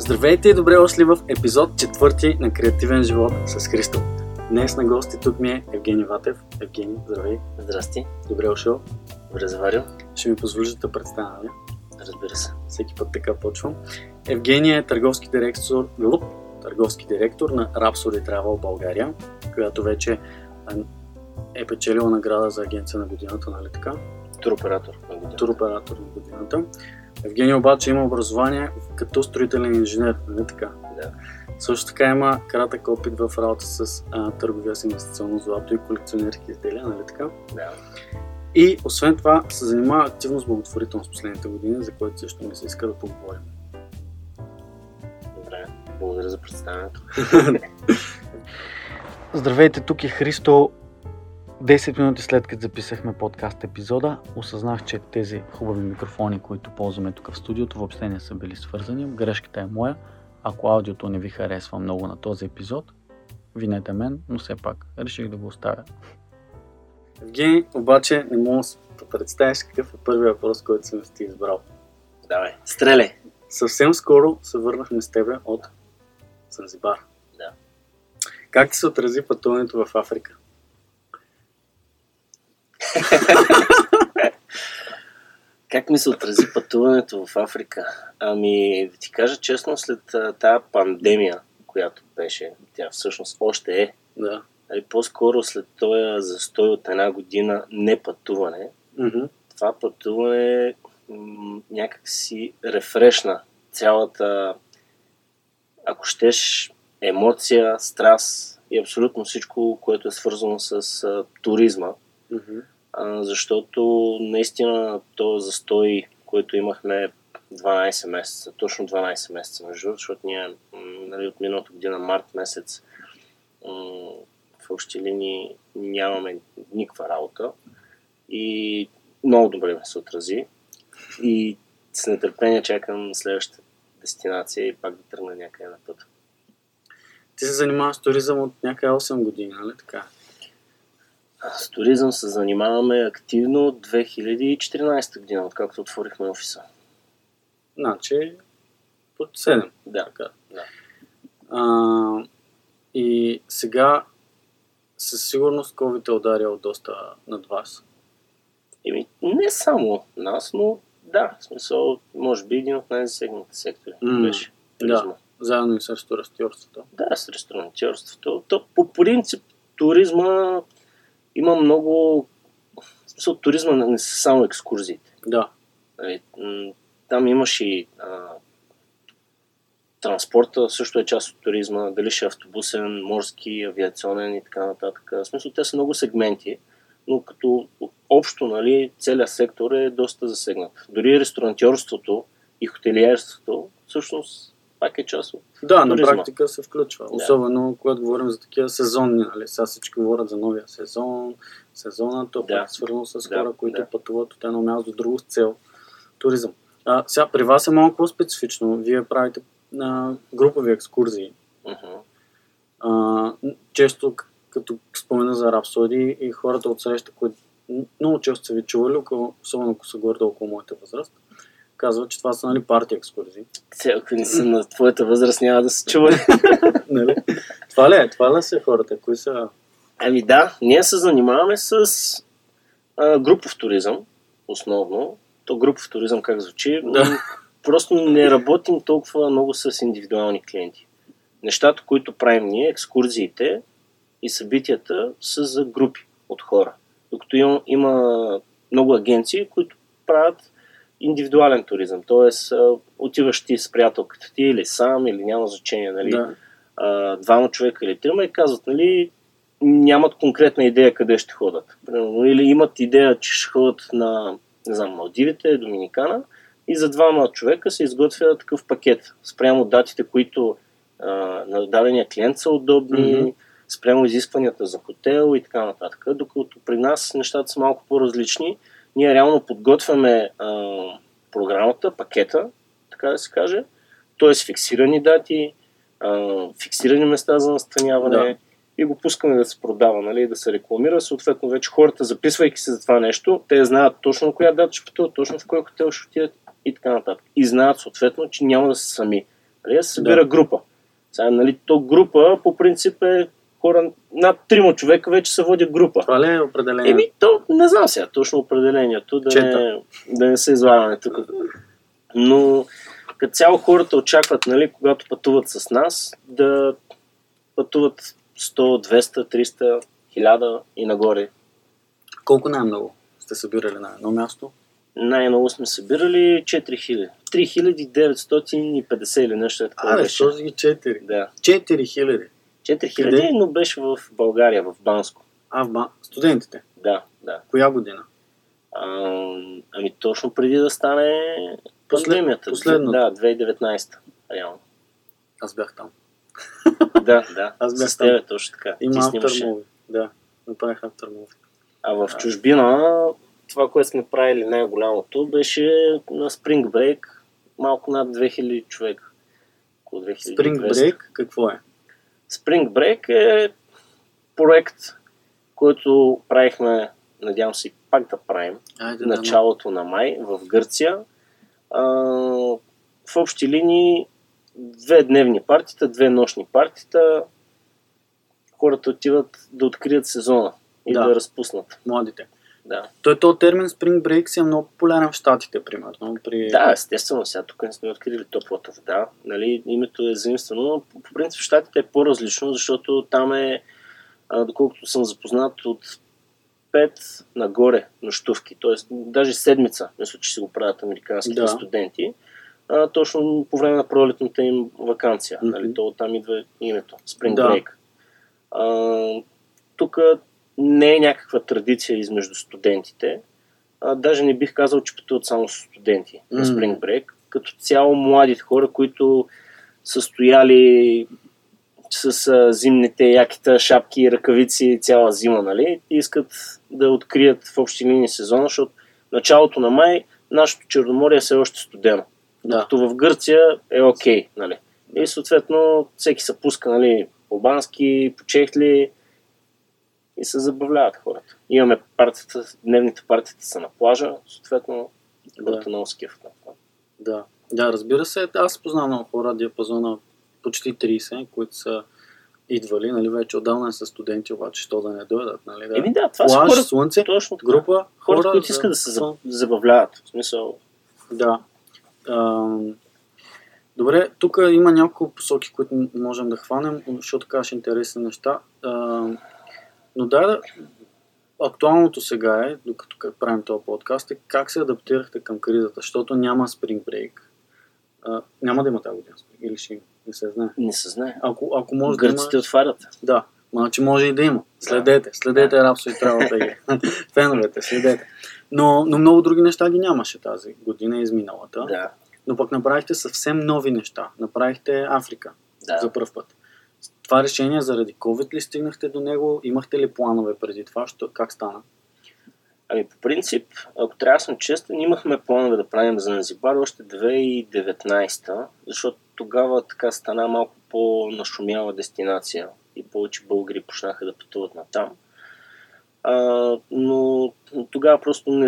Здравейте и добре дошли в епизод четвърти на Креативен живот с Христо. Днес на гости тук ми е Евгений Ватев. Евгений, здравей. Здрасти. Добре дошъл. Добре заварил. Ще ми позволиш да представя. нали? Разбира се. Всеки път така почвам. Евгений е търговски директор, луп, търговски директор на Rhapsody Travel България, която вече е печелила награда за агенция на годината, нали така? Туроператор на година. Туроператор на годината. Евгений обаче има образование като строителен инженер, нали така? Да. Също така има кратък опит в работа с а, търговия с инвестиционно злато и колекционерски изделия, нали така? Да. И освен това се занимава активно с благотворителност последните години, за което също ми се иска да поговорим. Добре. Благодаря за представянето. Здравейте, тук е Христо. 10 минути след като записахме подкаст епизода, осъзнах, че тези хубави микрофони, които ползваме тук в студиото, въобще не са били свързани. Грешката е моя. Ако аудиото не ви харесва много на този епизод, винете мен, но все пак реших да го оставя. Евгений, обаче не мога да представиш какъв е първият въпрос, който съм ти избрал. Давай. Стреляй. Съвсем скоро се върнахме с тебе от Занзибар. Да. Как ти се отрази пътуването в Африка? Как ми се отрази пътуването в Африка? Ами, да ти кажа честно, след тази пандемия, която беше, тя всъщност още е, Да. нали, по-скоро след този застой от една година не пътуване, Мгм. това пътуване м- някак си рефрешна цялата, ако щеш, емоция, страст и абсолютно всичко, което е свързано с а, туризма. Мгм. А, защото наистина то застой, който имахме 12 месеца, точно 12 месеца между другото, защото ние нали, от миналата година, март месец, м, в общи линии нямаме никаква работа и много добре ми се отрази и с нетърпение чакам следващата дестинация и пак да тръгна някъде на път. Ти се занимаваш с туризъм от някъде 8 години, нали така? С туризъм се занимаваме активно от 2014 година, откакто отворихме офиса. Значи, под 7. Да, Така. да. А, и сега със сигурност COVID е ударил доста над вас. Еми, не само нас, но да, в смисъл, може би един от най-засегнатите сектори М, беше туризма. Заедно и с ресторастьорството. Да, с ресторантьорството. То, по принцип, туризма има много... Смисъл, туризма не са само екскурзиите. Да. Нали, Там имаш и а, транспорта, също е част от туризма, дали ще е автобусен, морски, авиационен и така нататък. В смисъл, те са много сегменти, но като общо, нали, целият сектор е доста засегнат. Дори ресторантьорството и хотелиерството, всъщност, пак е част от Да, на практика се включва. Особено когато говорим за такива сезонни, нали? Сега всички говорят за новия сезон, сезона, то Да. пак е свързано с Да, хора, които да. пътуват от едно място до друго с цел туризъм. А, сега, при вас е малко по-специфично. Вие правите а, групови екскурзии. Мгм. А, често, като спомена за Рапсоди и хората от среща, които много често са ви чували, особено ако са горе около моята възраст, казват, че това са нали, парти екскурзии. Ако не са на твоята възраст, няма да се чували. нали? това ли е? Това ли са хората? Кои са? Ами да, ние се занимаваме с а, групов туризъм, основно. То групов туризъм как звучи? Да. М, Просто не работим толкова много с индивидуални клиенти. Нещата, които правим ние, екскурзиите и събитията са за групи от хора. Докато има, има много агенции, които правят индивидуален туризъм. А, отиваш ти с приятелката ти или сам, или няма значение, нали? Да. а, двама човека или трима и казват, нали, нямат конкретна идея къде ще ходят. Или имат идея, че ще ходят на, не знам, Малдивите, Доминикана и за двама човека се изготвя такъв пакет спрямо датите, които а, на дадения клиент са удобни, Мгм. спрямо изискванията за хотел и така нататък. Докато при нас нещата са малко по-различни. Ние реално подготвяме а, програмата, пакета, така да се каже, т.е. фиксирани дати, а, фиксирани места за настаняване Да. и го пускаме да се продава, нали, да се рекламира. Съответно, вече хората, записвайки се за това нещо, те знаят точно коя дата ще пътуват, точно в кой хотел ще отидат и така нататък. И знаят съответно, че няма да са сами. Нали, да се събира група. Сега, нали, то група по принцип е хора, над трима човека вече се води група. Това ли е определение? Еми, то не знам сега точно определението, да, не, да не се излагаме тук. Но като цяло хората очакват, нали, когато пътуват с нас, да пътуват 100, 200, 300, 1000 и нагоре. Колко най-много сте събирали на едно място? Най-много сме събирали 4000. 3950 или нещо такова А, беше. този ги 4. Да. 4000. 4000, Къде? но беше в България, в Банско. А, в ба... студентите. Да, да. Коя година? А, ами точно преди да стане Послед- пандемията. последното. Да, 2019. Реално. Аз бях там. Да, да. Аз бях с там. тебе точно така. Има автърмови. Да, направих автърмови. А в чужбина, това, което сме правили най-голямото, беше на Spring Break малко над 2000 човека. Около 2200. Spring Break какво е? Spring Break е проект, който правихме, надявам се пак да правим, Айде, началото на май в Гърция. А, в общи линии две дневни партита, две нощни партита. Хората отиват да открият сезона и Да. да, разпуснат. Младите. Да. Той този термин Spring Break си е много популярен в Штатите, примерно. При... да, естествено, сега тук не сме открили топлата вода. Нали, името е заимствено, но по, принцип в Штатите е по-различно, защото там е, а, доколкото съм запознат, от 5 нагоре нощувки, т.е. даже седмица, мисля, че си го правят американските Да. студенти, а, точно по време на пролетната им вакансия. Мгм. Нали, то оттам идва името, Spring Да. Break. А, тук не е някаква традиция измежду студентите. А, даже не бих казал, че пътуват само студенти на. Spring Break. Като цяло младите хора, които са стояли с а, зимните якита, шапки, ръкавици цяла зима, нали? И искат да открият в общи линии сезона, защото началото на май нашето Черноморие е все още студено. да. Като в Гърция е окей, нали? И съответно всеки се пуска, нали, по бански, по чехли и се забавляват хората. Имаме партията, дневните партията са на плажа, съответно хората кефат на това. Да. да, разбира се, аз познавам много хора, диапазона почти 30, които са идвали, нали, вече отдавна са студенти, обаче, що да не дойдат, нали, да. Еми да, това са Плаж, хора, слънце, точно така. група, хората, хора, които искат да се за- забавляват. В смисъл, Да. Добре, тук има няколко посоки, които можем да хванем, защото кажеш интересни неща. Но да, да, актуалното сега е, докато правим този подкаст, е как се адаптирахте към кризата, защото няма Spring Break. А, няма да има тази година Spring, или ще има, не се знае. не се знае. Ако, ако може Гърците да има... отварят. Да, значи може и да има. Следете, следете да. Рапсо и Travel BG. Феновете, следете. Но, но много други неща ги нямаше тази година, изминалата. Да, Но пък направихте съвсем нови неща. Направихте Африка да. за първ път. Това решение заради COVID ли стигнахте до него? Имахте ли планове преди това? Що, как стана? Ами по принцип, ако трябва да съм честен, имахме планове да правим за Занзибар още 2019, защото тогава така стана малко по-нашумяла дестинация и повече българи почнаха да пътуват на там. А, но тогава просто не,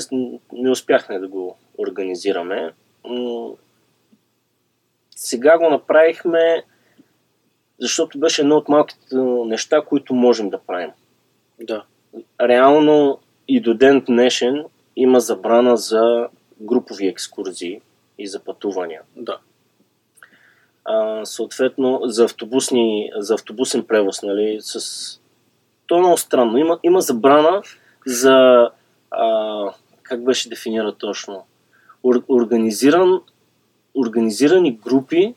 не успяхме да го организираме. Сега го направихме, защото беше едно от малките неща, които можем да правим Да. реално и до ден днешен има забрана за групови екскурзии и за пътувания. Да. А, съответно, за, автобусни, за автобусен превоз, нали, с... То е много странно. Има, има забрана за... А, как беше дефинира точно? Ор, организиран, организирани групи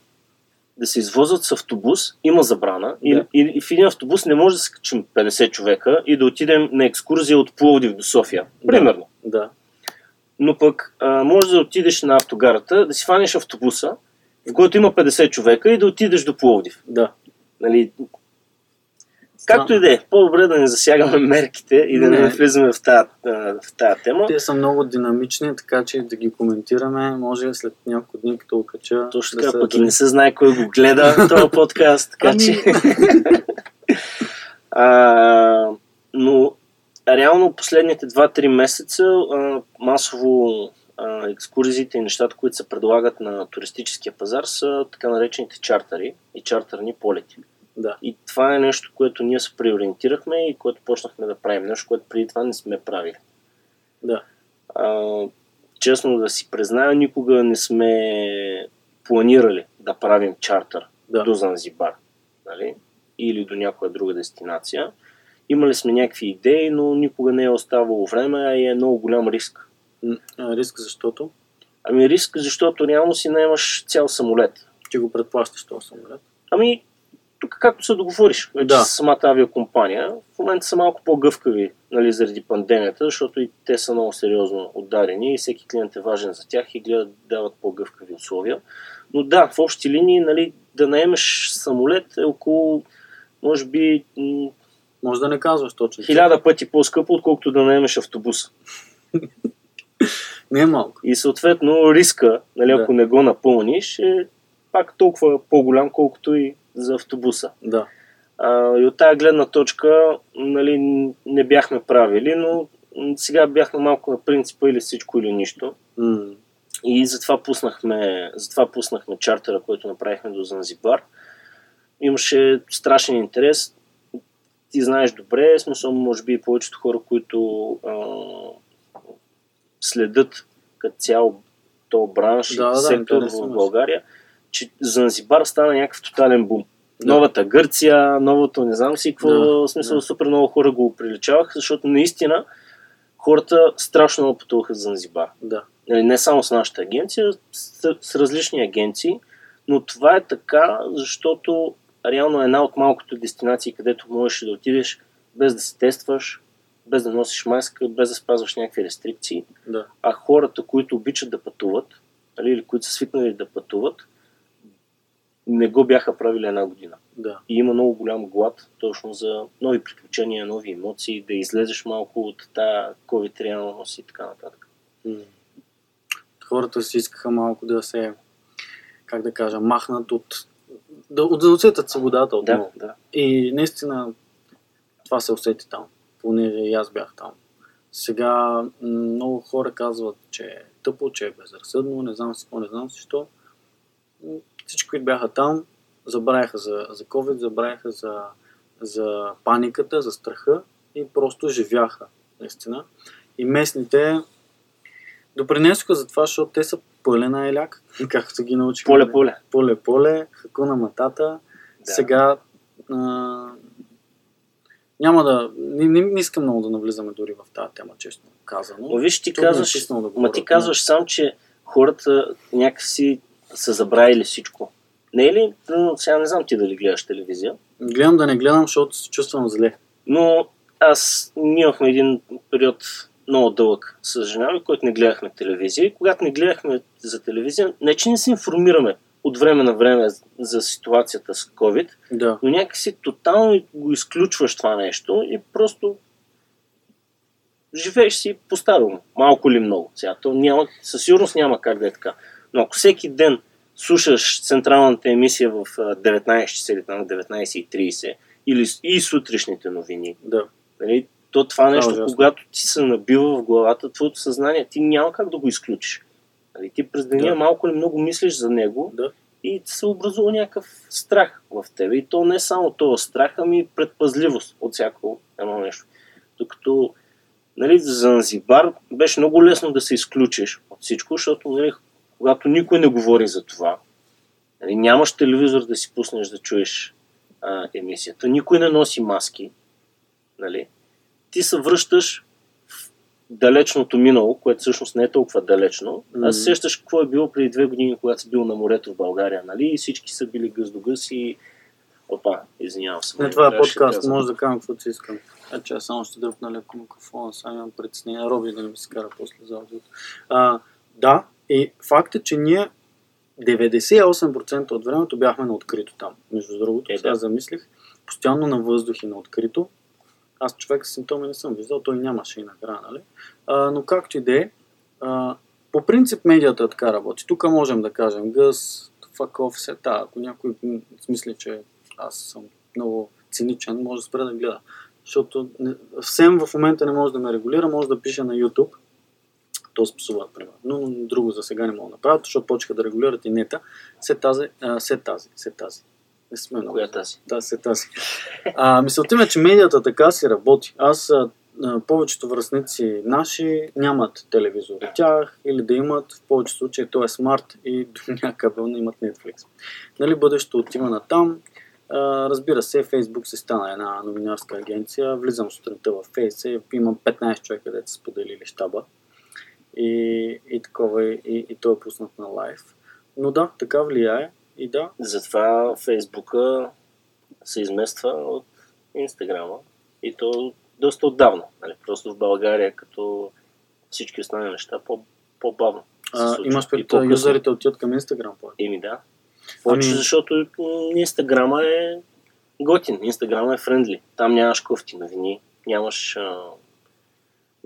да се извозват с автобус, има забрана. И, Да. и, и в един автобус не може да се качим 50 човека и да отидем на екскурзия от Пловдив до София. Примерно. Да. Но пък а, може да отидеш на автогарата, да си фанеш автобуса, в който има 50 човека и да отидеш до Пловдив. Да. Нали, както и да е, по-добре да не засягаме мерките и да не, Не. влизаме в тази, в тази тема. Те са много динамични, така че да ги коментираме. Може след няколко дни, като го кача. Точно да така, се- пък и не се знае кой го гледа този подкаст, така Ами- че... а, но реално последните 2-3 месеца а, масово а, екскурзиите и нещата, които се предлагат на туристическия пазар, са така наречените чартери и чартерни полети. Да. И това е нещо, което ние се преориентирахме и което почнахме да правим. Нещо, което преди това не сме правили. Да. А, честно да си призная, никога не сме планирали да правим чартер Да. до Занзибар. Нали? Или до някоя друга дестинация. Имали сме някакви идеи, но никога не е оставало време, а и е много голям риск. А, Риск, защото Ами риск, защото реално си наемаш цял самолет. ти го предплащаш този самолет. Ами, тук както се договориш Да. с самата авиакомпания, в момента са малко по-гъвкави нали, заради пандемията, защото и те са много сериозно отдарени и всеки клиент е важен за тях и гледат да дават по-гъвкави условия. Но да, в общи линии, нали, да наемеш самолет е около, може би, м, Може да не казваш точно. хиляда пъти по-скъпо, отколкото да наемеш автобус. Не е малко. И съответно риска, нали, Да. ако не го напълниш, е пак толкова по-голям, колкото и за автобуса. Да. А, и от тази гледна точка нали, не бяхме правили, но сега бяхме малко на принципа или всичко или нищо. М, И затова пуснахме, затова пуснахме чартера, който направихме до Занзибар. Имаше страшен интерес. Ти знаеш добре, смисъл, може би и повечето хора, които а, следят като цял то бранш Да, да, и сектор интересно в. България, че Занзибар стана някакъв тотален бум. Да. Новата Гърция, новото не знам си какво, Да, смисъл да. супер много хора го приличаваха, защото наистина хората страшно много пътуваха за Занзибар. Да. Нали, не само с нашата агенция, с, с различни агенции, но това е така, защото реално е една от малкото дестинации, където можеш да отидеш без да се тестваш, без да носиш маска, без да спазваш някакви рестрикции. Да. А хората, които обичат да пътуват, нали, или които са свикнали да пътуват, не го бяха правили една година. Да. И има много голям глад точно за нови приключения, нови емоции, да излезеш малко от тази COVID реалност и така нататък. Хората си искаха малко да се, как да кажа, махнат от... Да, от да усетят свободата Да, отново. да. И наистина това се усети там, понеже и аз бях там. Сега много хора казват, че е тъпо, че е безразсъдно, не знам си какво, не знам си що. Всички, които бяха там, забравяха за, за COVID, забравяха за, за паниката, за страха и просто живяха, наистина. И местните допринесоха за това, защото те са пъле на еляк, както ги научихме. Поле-поле. Поле-поле, хакуна матата. Да. Сега а, няма да... Не, не, не искам много да навлизаме дори в тази тема, честно казано. Но виж, ти Трудно е казваш, да ма ти казваш сам, че хората някакси са забравили всичко. Не е ли? Но сега не знам ти дали гледаш телевизия, Гледам да не гледам, защото се чувствам зле. но аз ние имахме един период много дълъг с жена ми, който не гледахме телевизия. И когато не гледахме за телевизия, не че не се информираме от време на време за ситуацията с COVID, Да. но някакси тотално го изключваш това нещо и просто живееш си по-старому, малко или много. Сега, то няма, със сигурност няма как да е така. Но ако всеки ден слушаш централната емисия в а, 19 часа или там 19.30 или и сутрешните новини, Да. нали, то това нещо, ужасно. когато ти се набива в главата, твоето съзнание, ти няма как да го изключиш. Нали, ти през деня Да. малко или много мислиш за него, Да. и се образува някакъв страх в тебе. И то не е само това страх, ами предпазливост от всяко едно нещо. Докато нали, за Занзибар беше много лесно да се изключиш от всичко, защото нали, когато никой не говори за това, нали, нямаш телевизор да си пуснеш да чуеш а, емисията, никой не носи маски, нали, ти се връщаш в далечното минало, което всъщност не е толкова далечно. Аз се сещаш какво е било преди две години, когато си бил на морето в България, нали? И всички са били гъс до гъс и... Опа, извинявам се. Не, май, това е да подкаст, може да кажам каквото си искам. А че аз само ще дръпна леко микрофона, само имам притеснение. Роби да не ми се кара после за аудиото. А, да, и е, че ние 98% от времето бяхме на открито там. Между другото, Е, сега да. замислих, постоянно на въздух и на открито. Аз човек с симптоми не съм виждал, той нямаше и накрая, нали? А, но както и да е, по принцип медията така работи. Тук можем да кажем гъс, факов, се та. Ако някой смисли, че аз съм много циничен, може да спре да гледа. Защото съвсем в момента не може да ме регулира, може да пише на YouTube. т.е. псуват, примерно. Но друго за сега не могат да направят, защото почнаха да регулират и нета. Се тази, а, се тази, се тази. Не сме много. Коя тази? Да, се тази. А, мисълта ми е, че медията така си работи. Аз а, повечето връзници наши нямат телевизор от тях или да имат, в повечето случаи то е смарт и до някакъв имат Netflix. Нали, бъдещето отива на там. А, разбира се, Фейсбук се стана една новинарска агенция. Влизам сутринта в Фейс имам 15 човека, където са споделили щаба. И, и такова, и, и той е пуснат на лайв. Но да, така влияе. И да, Затова Фейсбука се измества от Инстаграма и то доста отдавна. Нали? Просто в България, като всички останали неща, по, по-бавно. а, имаш пред юзерите отиват към Инстаграм. Еми да. Повече, Ами- защото Инстаграма е готин. Инстаграма е френдли. Там нямаш кофти новини, нямаш, а,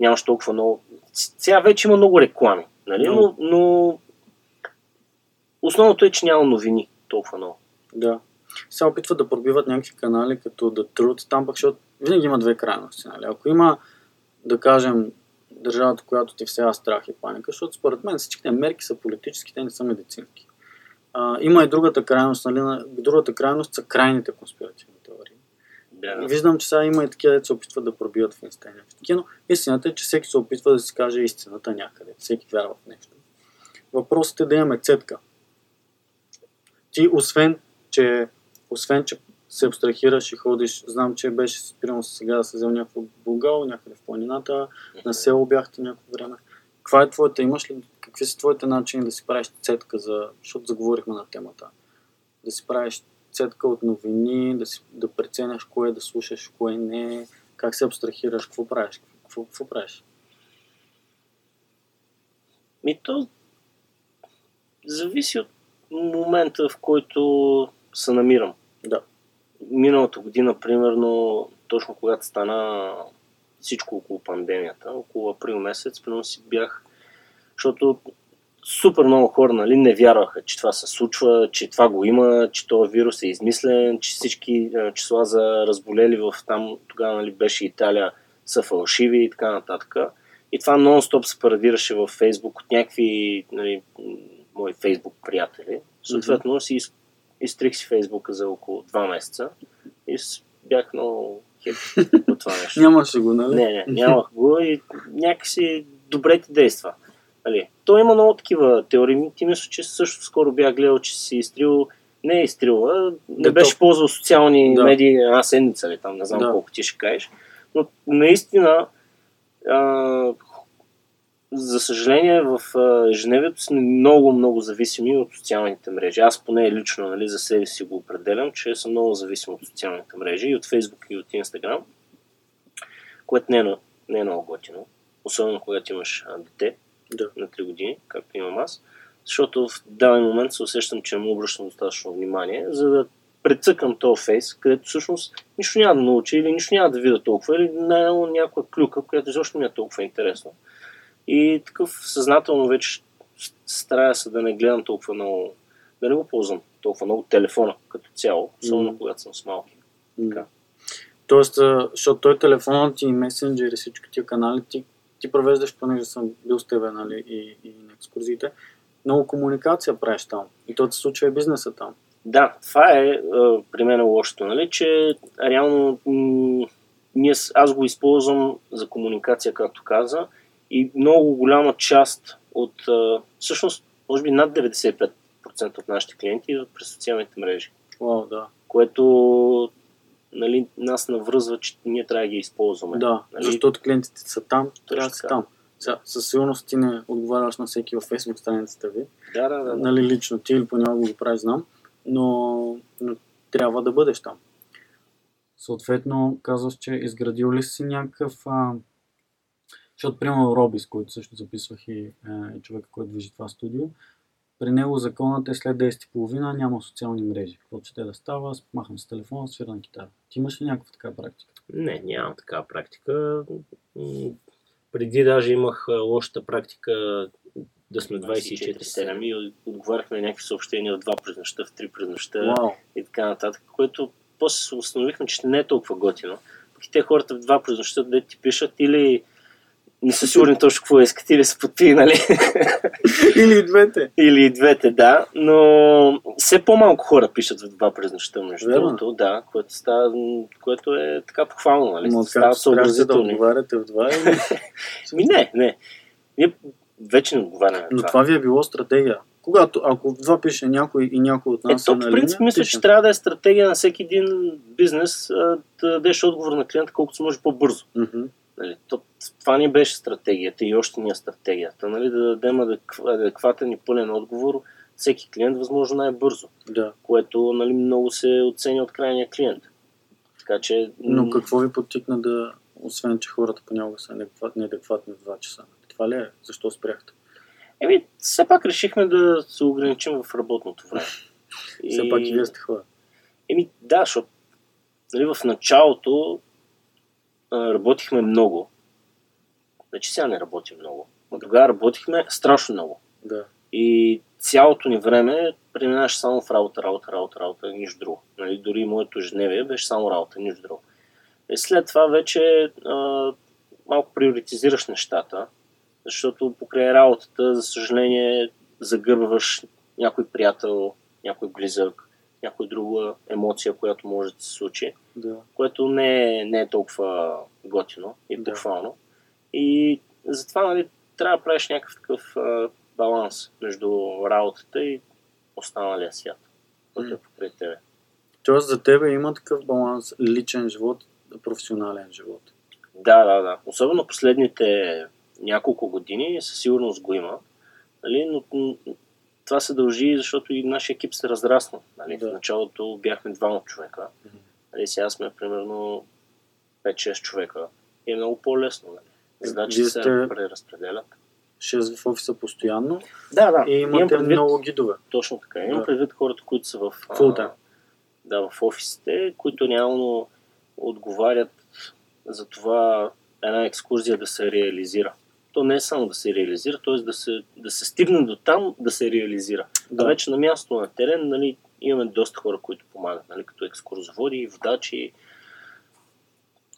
нямаш толкова много... Сега вече има много реклами, нали? Но, но основното е, че няма новини толкова много. Да. Сега опитват да пробиват някакви канали, като The Truth, там пък, защото винаги има две крайности. Нали? Ако има, да кажем, държавата, която ти всея страх и паника, защото според мен всичките мерки са политически, те не са медицински. А, има и другата крайност, нали? на- Другата крайност са крайните конспиративни теории. Да. Виждам, че сега има и такива, дето се опитват да пробиват в Инста и някакви такива, но истината е, че всеки се опитва да си каже истината някъде. Всеки вярва в нещо. Въпросът е да имаме цетка. Ти, освен, че, освен, че се абстрахираш и ходиш, знам, че беше, примерно сега да се взел някакво булгал, някъде в планината, на село бяхте някакво време. Каква е твоята, имаш ли, какви са твоите начини да си правиш цетка за, защото заговорихме на темата, да си правиш цетка от новини, да, си, да преценяш кое да слушаш, кое не, как се абстрахираш, какво правиш, какво, какво правиш? Ми то зависи от момента, в който се намирам. Да. Миналата година, примерно, точно когато стана всичко около пандемията, около април месец, примерно си бях, защото супер много хора нали, не вярваха, че това се случва, че това го има, че този вирус е измислен, че всички е, числа за разболели в там, тогава нали, беше Италия, са фалшиви и така нататък. И това нон-стоп се парадираше във Фейсбук от някакви нали, мои Фейсбук приятели. Съответно си из- изтрих си Фейсбука за около 2 месеца и бях много хеп от това нещо. Нямаше го, нали? Не, не, нямах го и някакси добре ти действа. Нали? То има много такива теории. Ти мисля, че също скоро бях гледал, че си изтрил не е изтрил, а не Да, беше ползвал социални Да. медии една седмица, ли, там не знам Да. колко ти ще кажеш. Но наистина, а, за съжаление, в а, ежедневието сме много, много зависими от социалните мрежи. Аз поне лично нали, за себе си го определям, че съм много зависим от социалните мрежи и от Facebook и от Instagram, което не е, не е много готино. Особено когато имаш а, дете Да. на 3 години, както имам аз. Защото в даден момент се усещам, че му обръщам достатъчно внимание, за да прецъкам този фейс, където всъщност нищо няма да науча или нищо няма да видя толкова, или най-много някаква клюка, която изобщо не е толкова интересна. И такъв съзнателно вече старая се да не гледам толкова много, да не го ползвам толкова много телефона като цяло, особено Мгм. когато съм с малки. Така. Тоест, защото той телефонът и месенджери, всички тия канали, ти, ти провеждаш, понеже съм бил с тебе, нали, и, и на екскурзиите, много комуникация правиш там. И то се случва и бизнеса там. Да, това е а, при мен лошото, нали, че реално м- ние, аз го използвам за комуникация, както каза, и много голяма част от, а, всъщност, може би над 95% от нашите клиенти идват през социалните мрежи, Вау, да. което нали, нас навръзва, че ние трябва да ги използваме. Да, Нали? защото клиентите са там, трябва да са там. Сега, със сигурност ти не отговаряш на всеки във Facebook страницата ви. Да, да, да. да. Нали, лично ти или понякога го правиш, знам, но, но трябва да бъдеш там. Съответно, казваш, че изградил ли си някакъв... А... Защото, примерно, Робис, който също записвах и е, човека, който движи това студио, при него законът е след 10.30 няма социални мрежи. Какво че те да става, махам с телефона, свира на китара. Ти имаш ли някаква така практика? Не, нямам такава практика. Преди даже имах лошата практика да сме 24-7 и отговаряхме на някакви съобщения в 2 през нощта, в 3 през нощта Вау! и така нататък, което после се установихме, че не е толкова готино. Пък и те хората в 2 през нощта, де ти пишат или не са сигурни точно какво искат или са подпинали. Или и двете. Или и двете, да. Но все по-малко хора пишат в два през нощта, между другото, да, което, става, което е така похвално, нали? Но откакто спряхте да отговаряте в два или... Ми не, не. Ние вече не отговаряме. Но това ви е било стратегия. Когато, ако в два пише някой и някой от Е, нас е на по принцип линия, мисля, пишем. че трябва да е стратегия на всеки един бизнес да дадеш отговор на клиента колкото се може по-бързо. Мгм. Нали, то, това ни беше стратегията и още ни е стратегията. Нали, да дадем адекв- адекватен и пълен отговор всеки клиент възможно най-бързо, Да. което нали, много се оценя от крайния клиент. Така че... Но какво ви подтикна да, освен че хората понякога са неадекват- неадекватни в 2 часа? Това ли е? Защо спряхте? Еми, все пак решихме да се ограничим в работното време. Все пак и вие сте хора. Еми, да, защото нали, в началото а, работихме много. Значи сега не работим много. Но тогава работихме страшно много. Да. И цялото ни време преминаваше само в работа, работа, работа, работа, нищо друго. Нали, дори моето ежедневие беше само работа, нищо друго. И след това вече а, малко приоритизираш нещата, защото покрай работата, за съжаление, загърбваш някой приятел, някой близък, някой друга емоция, която може да се случи, Да. което не е, не е толкова готино и Да. похвално. И затова нали, трябва да правиш някакъв такъв а, баланс между работата и останалия свят, който е покрай тебе. Тоест за тебе има такъв баланс личен живот, професионален живот. Да, да, да. Особено последните няколко години със сигурност го има. Нали? Но това се дължи, защото и нашия екип се разрасна. Нали? Да. В началото бяхме двама човека. Мгм. Нали? Сега сме примерно 5-6 човека. И е много по-лесно. Нали? Задачите Вие се сте- преразпределят. 6 в офиса постоянно Да, да. и имате предвид, много гидове. Точно така. Имам Да. предвид хората, които са в, а, Full time. да, в офисите, които реално отговарят за това една екскурзия да се реализира. То не е само да се реализира, т.е. да се, да се стигне до там да се реализира. Да. А вече на място на терен нали, имаме доста хора, които помагат, нали, като екскурзоводи, водачи,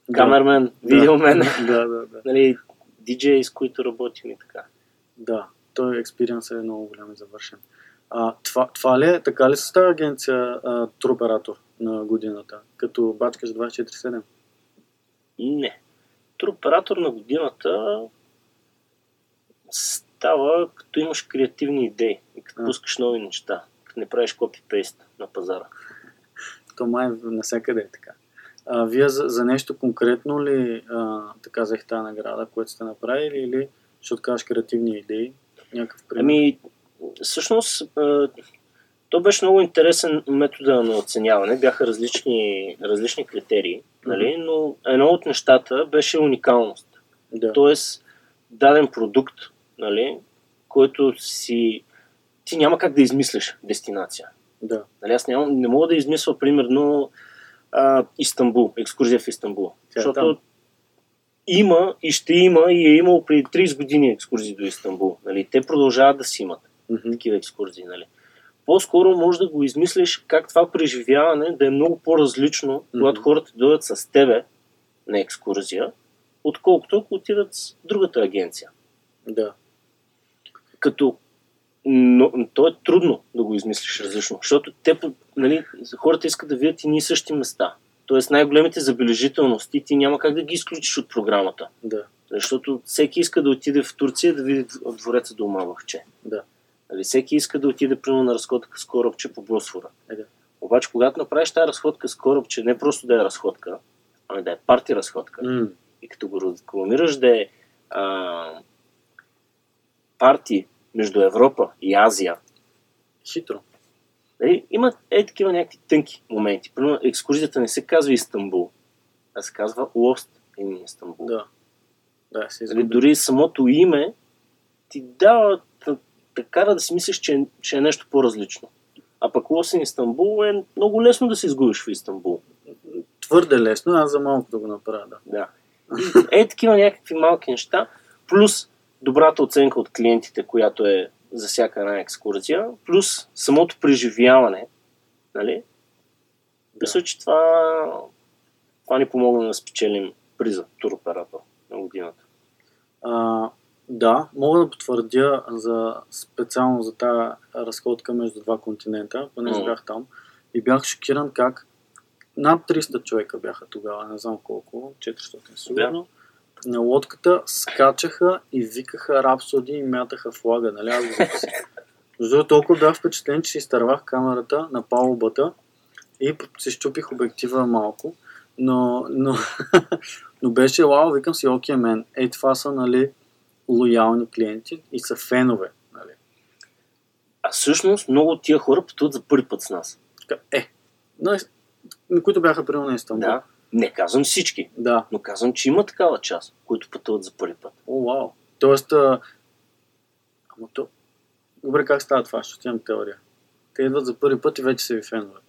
Да. камермен, видеомен, Да, да, да. нали, диджеи, с които работим и така. Да, той експириенс е много голям и завършен. А, това, това ли е, така ли става агенция а, туроператор на годината, като бачкаш 24-7? Не. Туроператор на годината става като имаш креативни идеи и като А. пускаш нови неща, като не правиш копи-пейст на пазара. То май навсякъде е така. А, вие за, за нещо конкретно ли а, така взех тази награда, което сте направили или ще откажеш креативни идеи? Някакъв пример? Ами, всъщност, а, то беше много интересен метода на оценяване. Бяха различни, различни критерии, нали? но едно от нещата беше уникалност. да. Тоест, даден продукт, нали, който си... Ти няма как да измислиш дестинация. да. Нали, аз нямам, не мога да измисля, примерно, а, Истанбул, екскурзия в Истанбул. Тя е защото там. има и ще има и е имало преди 30 години екскурзии до Истанбул. Нали? Те продължават да си имат Мгм. такива екскурзии. Нали? По-скоро може да го измислиш как това преживяване да е много по-различно, когато Мгм. хората дойдат с тебе на екскурзия, отколкото ако отидат с другата агенция. Да. Като но, то е трудно да го измислиш различно, защото те, нали, хората искат да видят и ние същи места. Тоест най-големите забележителности ти няма как да ги изключиш от програмата. Да. Защото всеки иска да отиде в Турция да види дв- двореца до Омавахче. Да. Нали, всеки иска да отиде примерно на разходка с корабче по Босфора. Е, да. Обаче, когато направиш тази разходка с корабче, не просто да е разходка, ами да е парти разходка. М, И като го рекламираш да е а, парти между Европа и Азия, Хитро. Нали, има е такива някакви тънки моменти. Примерно, екскурзията не се казва Истанбул, а се казва Lost in Истанбул. Да. Да, се Нали, дори самото име ти дава така да си мислиш, че, е- че е нещо по-различно. А пък in Истанбул е много лесно да се изгубиш в Истанбул. Твърде лесно, аз за малко да го направя, да. Да. Е такива някакви малки неща, плюс добрата оценка от клиентите, която е за всяка една екскурзия, плюс самото преживяване, нали? Да. Мисля, че това, това ни помогна да спечелим приза туроператор на годината. А, да, мога да потвърдя за, специално за тази разходка между два континента, понеже бях там и бях шокиран как над 300 човека бяха тогава, не знам колко, 400 сигурно. На лодката скачаха и викаха рапсоди и мятаха флага, нали? Аз го. Между толкова бях впечатлен, че изтървах камерата на палубата и си щупих обектива малко. Но, но, но беше вау, викам си, окей, мен, ей това са, нали, лоялни клиенти и са фенове, нали. А всъщност много от тия хора пътуват за първи път с нас. Е, на, на които бяха примерно на Истанбул. Да. Не казвам всички, Да. но казвам, че има такава част, които пътуват за първи път. О, вау. Тоест, а... ама то... Добре, как става това? Ще имам теория. Те идват за първи път и вече са ви фенове.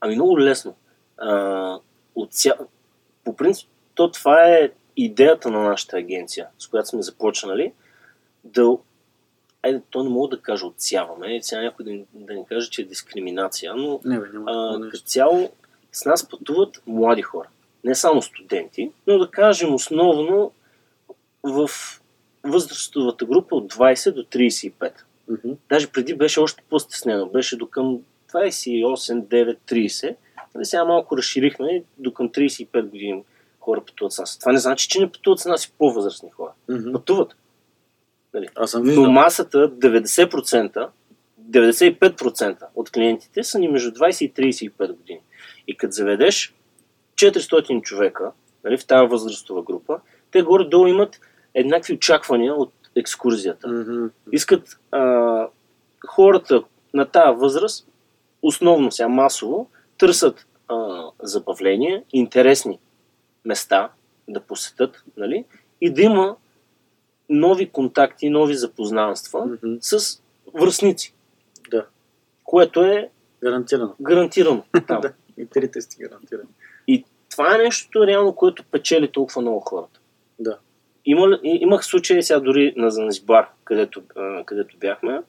Ами много лесно. А, от ся... По принцип, то това е идеята на нашата агенция, с която сме започнали, да Айде, то не мога да кажа отсяваме, сега някой да, ни- да ни каже, че е дискриминация, но Не, бе, няма а, като цяло с нас пътуват млади хора. Не само студенти, но да кажем основно в възрастовата група от 20 до 35. Мгм. Даже преди беше още по-стеснено. Беше до към 28, 9, 30. Нали, сега малко разширихме до към 35 години хора пътуват с нас. Това не значи, че не пътуват с нас и по-възрастни хора. Мгм. Пътуват. Нали. Аз съм Но масата 90%, 95% от клиентите са ни между 20 и 35 години. И като заведеш 400 човека нали, в тази възрастова група, те горе-долу имат еднакви очаквания от екскурзията. Мгм. Искат а, хората на тази възраст, основно сега масово, търсят а, забавление, интересни места да посетят, нали? и да има нови контакти, нови запознанства Мгм. с връзници, Да, което е гарантирано. гарантирано там. Да, и трите сте гарантирани. И това е нещо реално, което печели толкова много хората. Да. Има, имах случаи сега дори на Занзибар, където, където бяхме.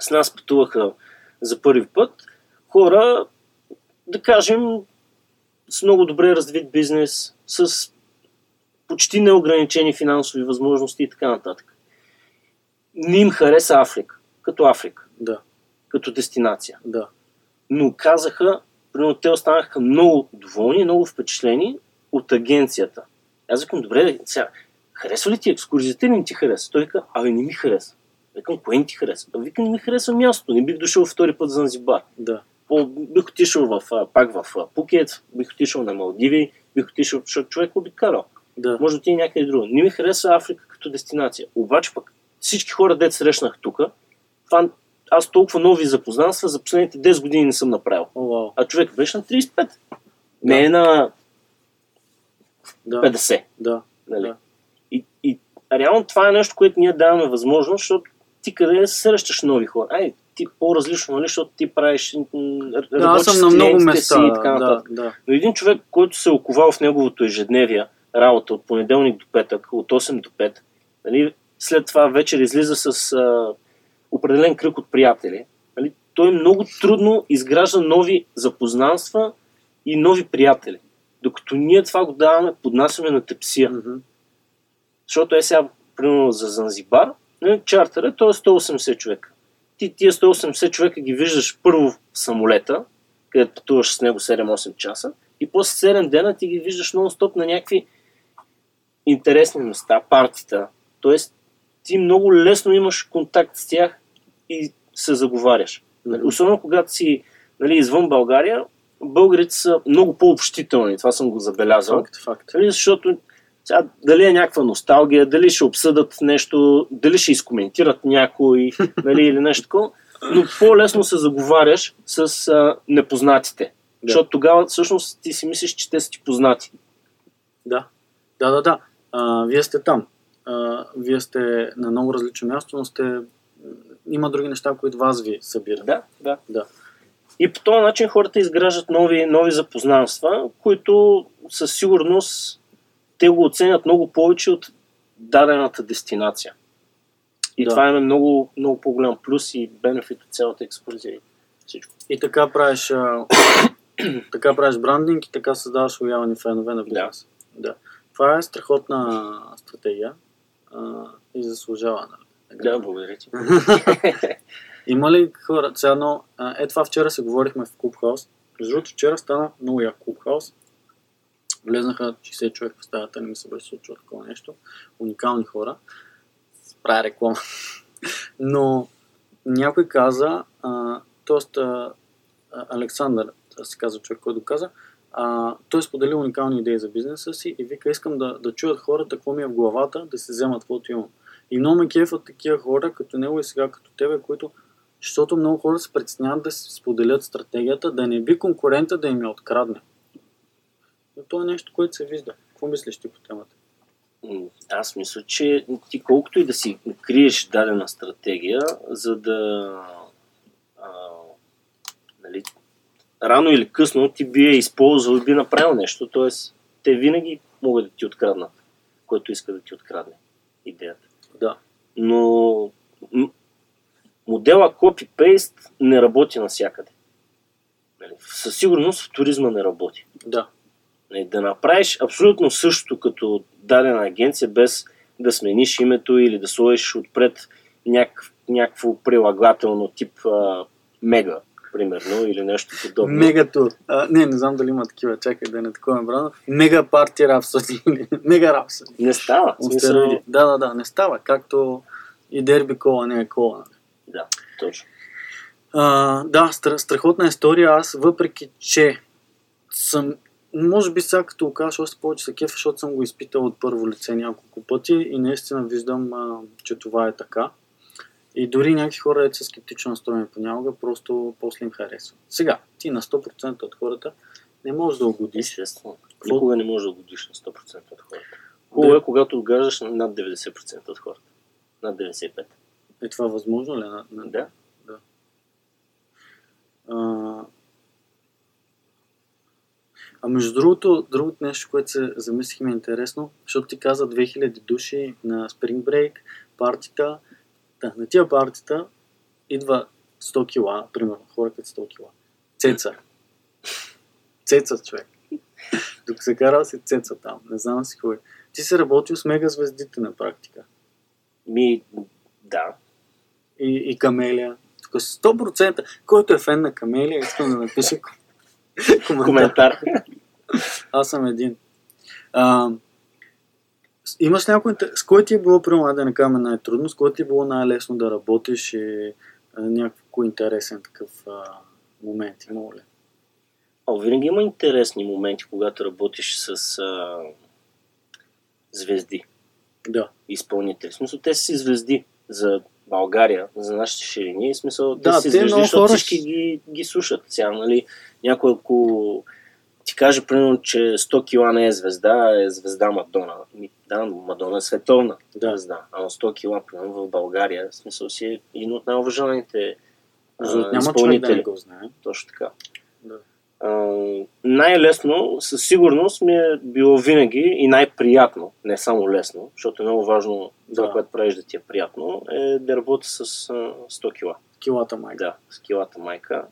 С нас пътуваха за първи път хора, да кажем, с много добре развит бизнес, с почти неограничени финансови възможности и така нататък. Не им хареса Африка, като Африка, Да, като дестинация да. но казаха, примерно те останаха много доволни, много впечатлени от агенцията. Аз викам, добре, сега, харесва ли ти екскурзията или не ти хареса? Той вика, абе не ми хареса. Викам, кое не ти хареса? А Вика, не ми харесва мястото, не бих дошъл втори път за Занзибар. Да. По, бих отишъл в, пак в Пукет, бих отишъл на Малдиви, бих отишъл, защото човек обикалял. Да. Може да отиде някъде друго. Не ми харесва Африка като дестинация. Обаче пък всички хора, дет срещнах тук, това, аз толкова нови запознанства за последните 10 години не съм направил. Вау. А човек беше на 35. Не е на Да. 50. Да. Нали? Да. И, и реално това е нещо, което ние даваме възможност, защото ти къде срещаш нови хора. Ай, ти по-различно, нали, защото ти правиш Да, аз съм на много места. си и така Да, да. Но един човек, който се е оковал в неговото ежедневие, работа от понеделник до петък, от 8 до 5, нали, след това вечер излиза с а, определен кръг от приятели, нали, той много трудно изгражда нови запознанства и нови приятели. Докато ние това го даваме, поднасяме на тепсия. Мгм. Защото е сега, примерно за Занзибар, нали, чартера, то е 180 човека. Ти тия 180 човека ги виждаш първо в самолета, където пътуваш с него 7-8 часа, и после 7 дена ти ги виждаш нон-стоп на някакви интересни места, партита. Тоест, ти много лесно имаш контакт с тях и се заговаряш. Нали. Особено когато си нали, извън България, българите са много по-общителни. Това съм го забелязал. Факт, факт. Нали, защото сега, дали е някаква носталгия, дали ще обсъдат нещо, дали ще изкоментират някой, нали, или нещо такова, но по-лесно се заговаряш с а, непознатите. Да. Защото тогава всъщност ти си мислиш, че те са ти познати. Да. Да, да, да. А, вие сте там. А, вие сте на много различно място, но сте... Има други неща, които вас ви събират. Да, да. Да. И по този начин хората изграждат нови, нови запознанства, които със сигурност те го оценят много повече от дадената дестинация. И Да. това е много, много по-голям плюс и бенефит от цялата екскурзия и всичко. И така правиш, а, така правиш брандинг и така създаваш лоялни фенове на бизнес. Да. Това е страхотна стратегия а, и заслужава. Нали? Да, благодаря ти. Има ли хора, сега а, е това вчера се говорихме в Клубхаус. Между другото, вчера стана много як Клубхаус. Влезнаха 60 човека в стаята, не ми се беше случило такова нещо. Уникални хора. Правя реклама. Но някой каза, т.е. Александър, се казва човек, който каза, а, той сподели уникални идеи за бизнеса си и вика, искам да, да чуят хората какво ми е в главата, да се вземат каквото имам. И много ме кефат такива хора, като него и сега като тебе, които защото много хора се притесняват да си споделят стратегията, да не би конкурента да им я открадне. Но това е нещо, което се вижда. Какво мислиш ти по темата? Аз мисля, че ти колкото и да си криеш дадена стратегия, за да а, нали, рано или късно ти би я използвал и би направил нещо, т.е. те винаги могат да ти откраднат, който иска да ти открадне идеята. Да. Но модела copy-paste не работи навсякъде. Нали, Със сигурност в туризма не работи. Да. Нали, да направиш абсолютно същото като дадена агенция, без да смениш името или да сложиш отпред някакво прилагателно тип а, мега, примерно, или нещо подобно. Мегатур. А, не, не знам дали има такива. Чакай да не такова брано. Мега парти рапсоди. Мега рапсоди. Не става. Смисъл, Да, да, да. Не става. Както и дерби кола не е кола. да, точно. А, да, стра, страхотна история. Аз, въпреки че съм, може би сега като го кажеш още повече се кефа, защото съм го изпитал от първо лице няколко пъти и наистина виждам, а, че това е така. И дори някакви хора са скептично настроени понякога, просто после им харесва. Сега, ти на 100% от хората не можеш да угодиш. Естествено. Никога не можеш да годиш на 100% от хората. Хубаво е, когато отгаждаш на над 90% от хората. Над 95%. Е това възможно ли? е На, на... Да. А, а между другото, другото нещо, което се замислих ми е интересно, защото ти каза 2000 души на Spring Break, партита. Да, на тия партита идва 100 кила, примерно, хора като 100 кила. Цеца. Цеца, човек. Докато се карал си цеца там, не знам си кой. Ти си работил с мега звездите на практика. Ми, да. И, и Камелия. Тук 100%. Който е фен на Камелия, искам да напише ком- коментар. Коментар. Аз съм един. А, имаш някой... С кой ти е било, примерно, да не кажем най-трудно, с кой ти е било най-лесно да работиш и някакво интересен такъв а, момент, има ли? О, винаги има интересни моменти, когато работиш с а, звезди, Да. изпълнители. В смисъл, те са си звезди за България, за нашите ширини. В смисъл, те Да, са си те звезди, защото хора всички ги, ги слушат. Сега, нали, някой ако ти каже, примерно, че 100 кила не е звезда, е звезда Мадона. Ми, да, но Мадона е световна Да. звезда. А на 100 кила, примерно, в България, в смисъл си е един от най-уважаните да изпълнители. не го знае. Точно така. Да. А, най-лесно, със сигурност ми е било винаги и най-приятно, не само лесно, защото е много важно това, Да. което правиш да ти е приятно, е да работя с а, 100 кила. Килата майка. Да, с килата майка.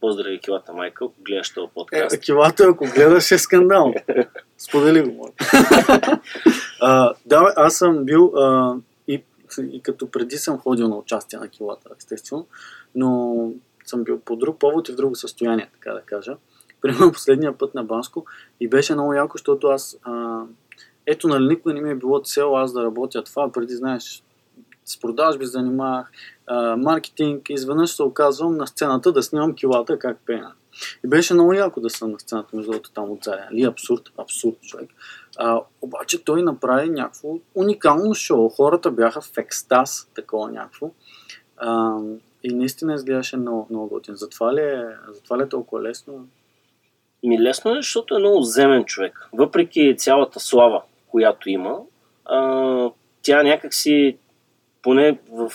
Поздрави килата майка, ако гледаш този Е, подкаст. килата, ако гледаш, е скандал. Сподели го, моля. да, аз съм бил а, и, и като преди съм ходил на участие на килата, естествено, но съм бил по друг повод и в друго състояние, така да кажа. Примерно последния път на Банско и беше много яко, защото аз а, ето нали никога не ми е било цел аз да работя това, преди знаеш с продажби занимавах, маркетинг, изведнъж се оказвам на сцената да снимам килата как пея. И беше много яко да съм на сцената, между другото, там от Заря. Нали? Абсурд, абсурд, човек. А, обаче той направи някакво уникално шоу. Хората бяха в екстаз, такова някакво. А, и наистина изглеждаше много, много готин. Затова ли, е, затова ли е толкова лесно? Ми лесно е, защото е много земен човек. Въпреки цялата слава, която има, а, тя някакси, поне в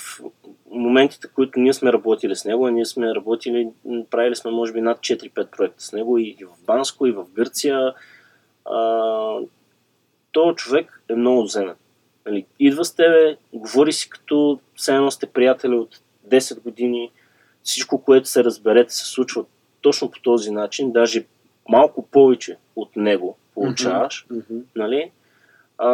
моментите, които ние сме работили с него, ние сме работили, правили сме може би над 4-5 проекта с него и в Банско, и в Гърция. А, този човек е много земен. Нали, идва с тебе, говори си като все едно сте приятели от 10 години, всичко, което се разберете, се случва точно по този начин, даже малко повече от него получаваш, Мгм. нали? а,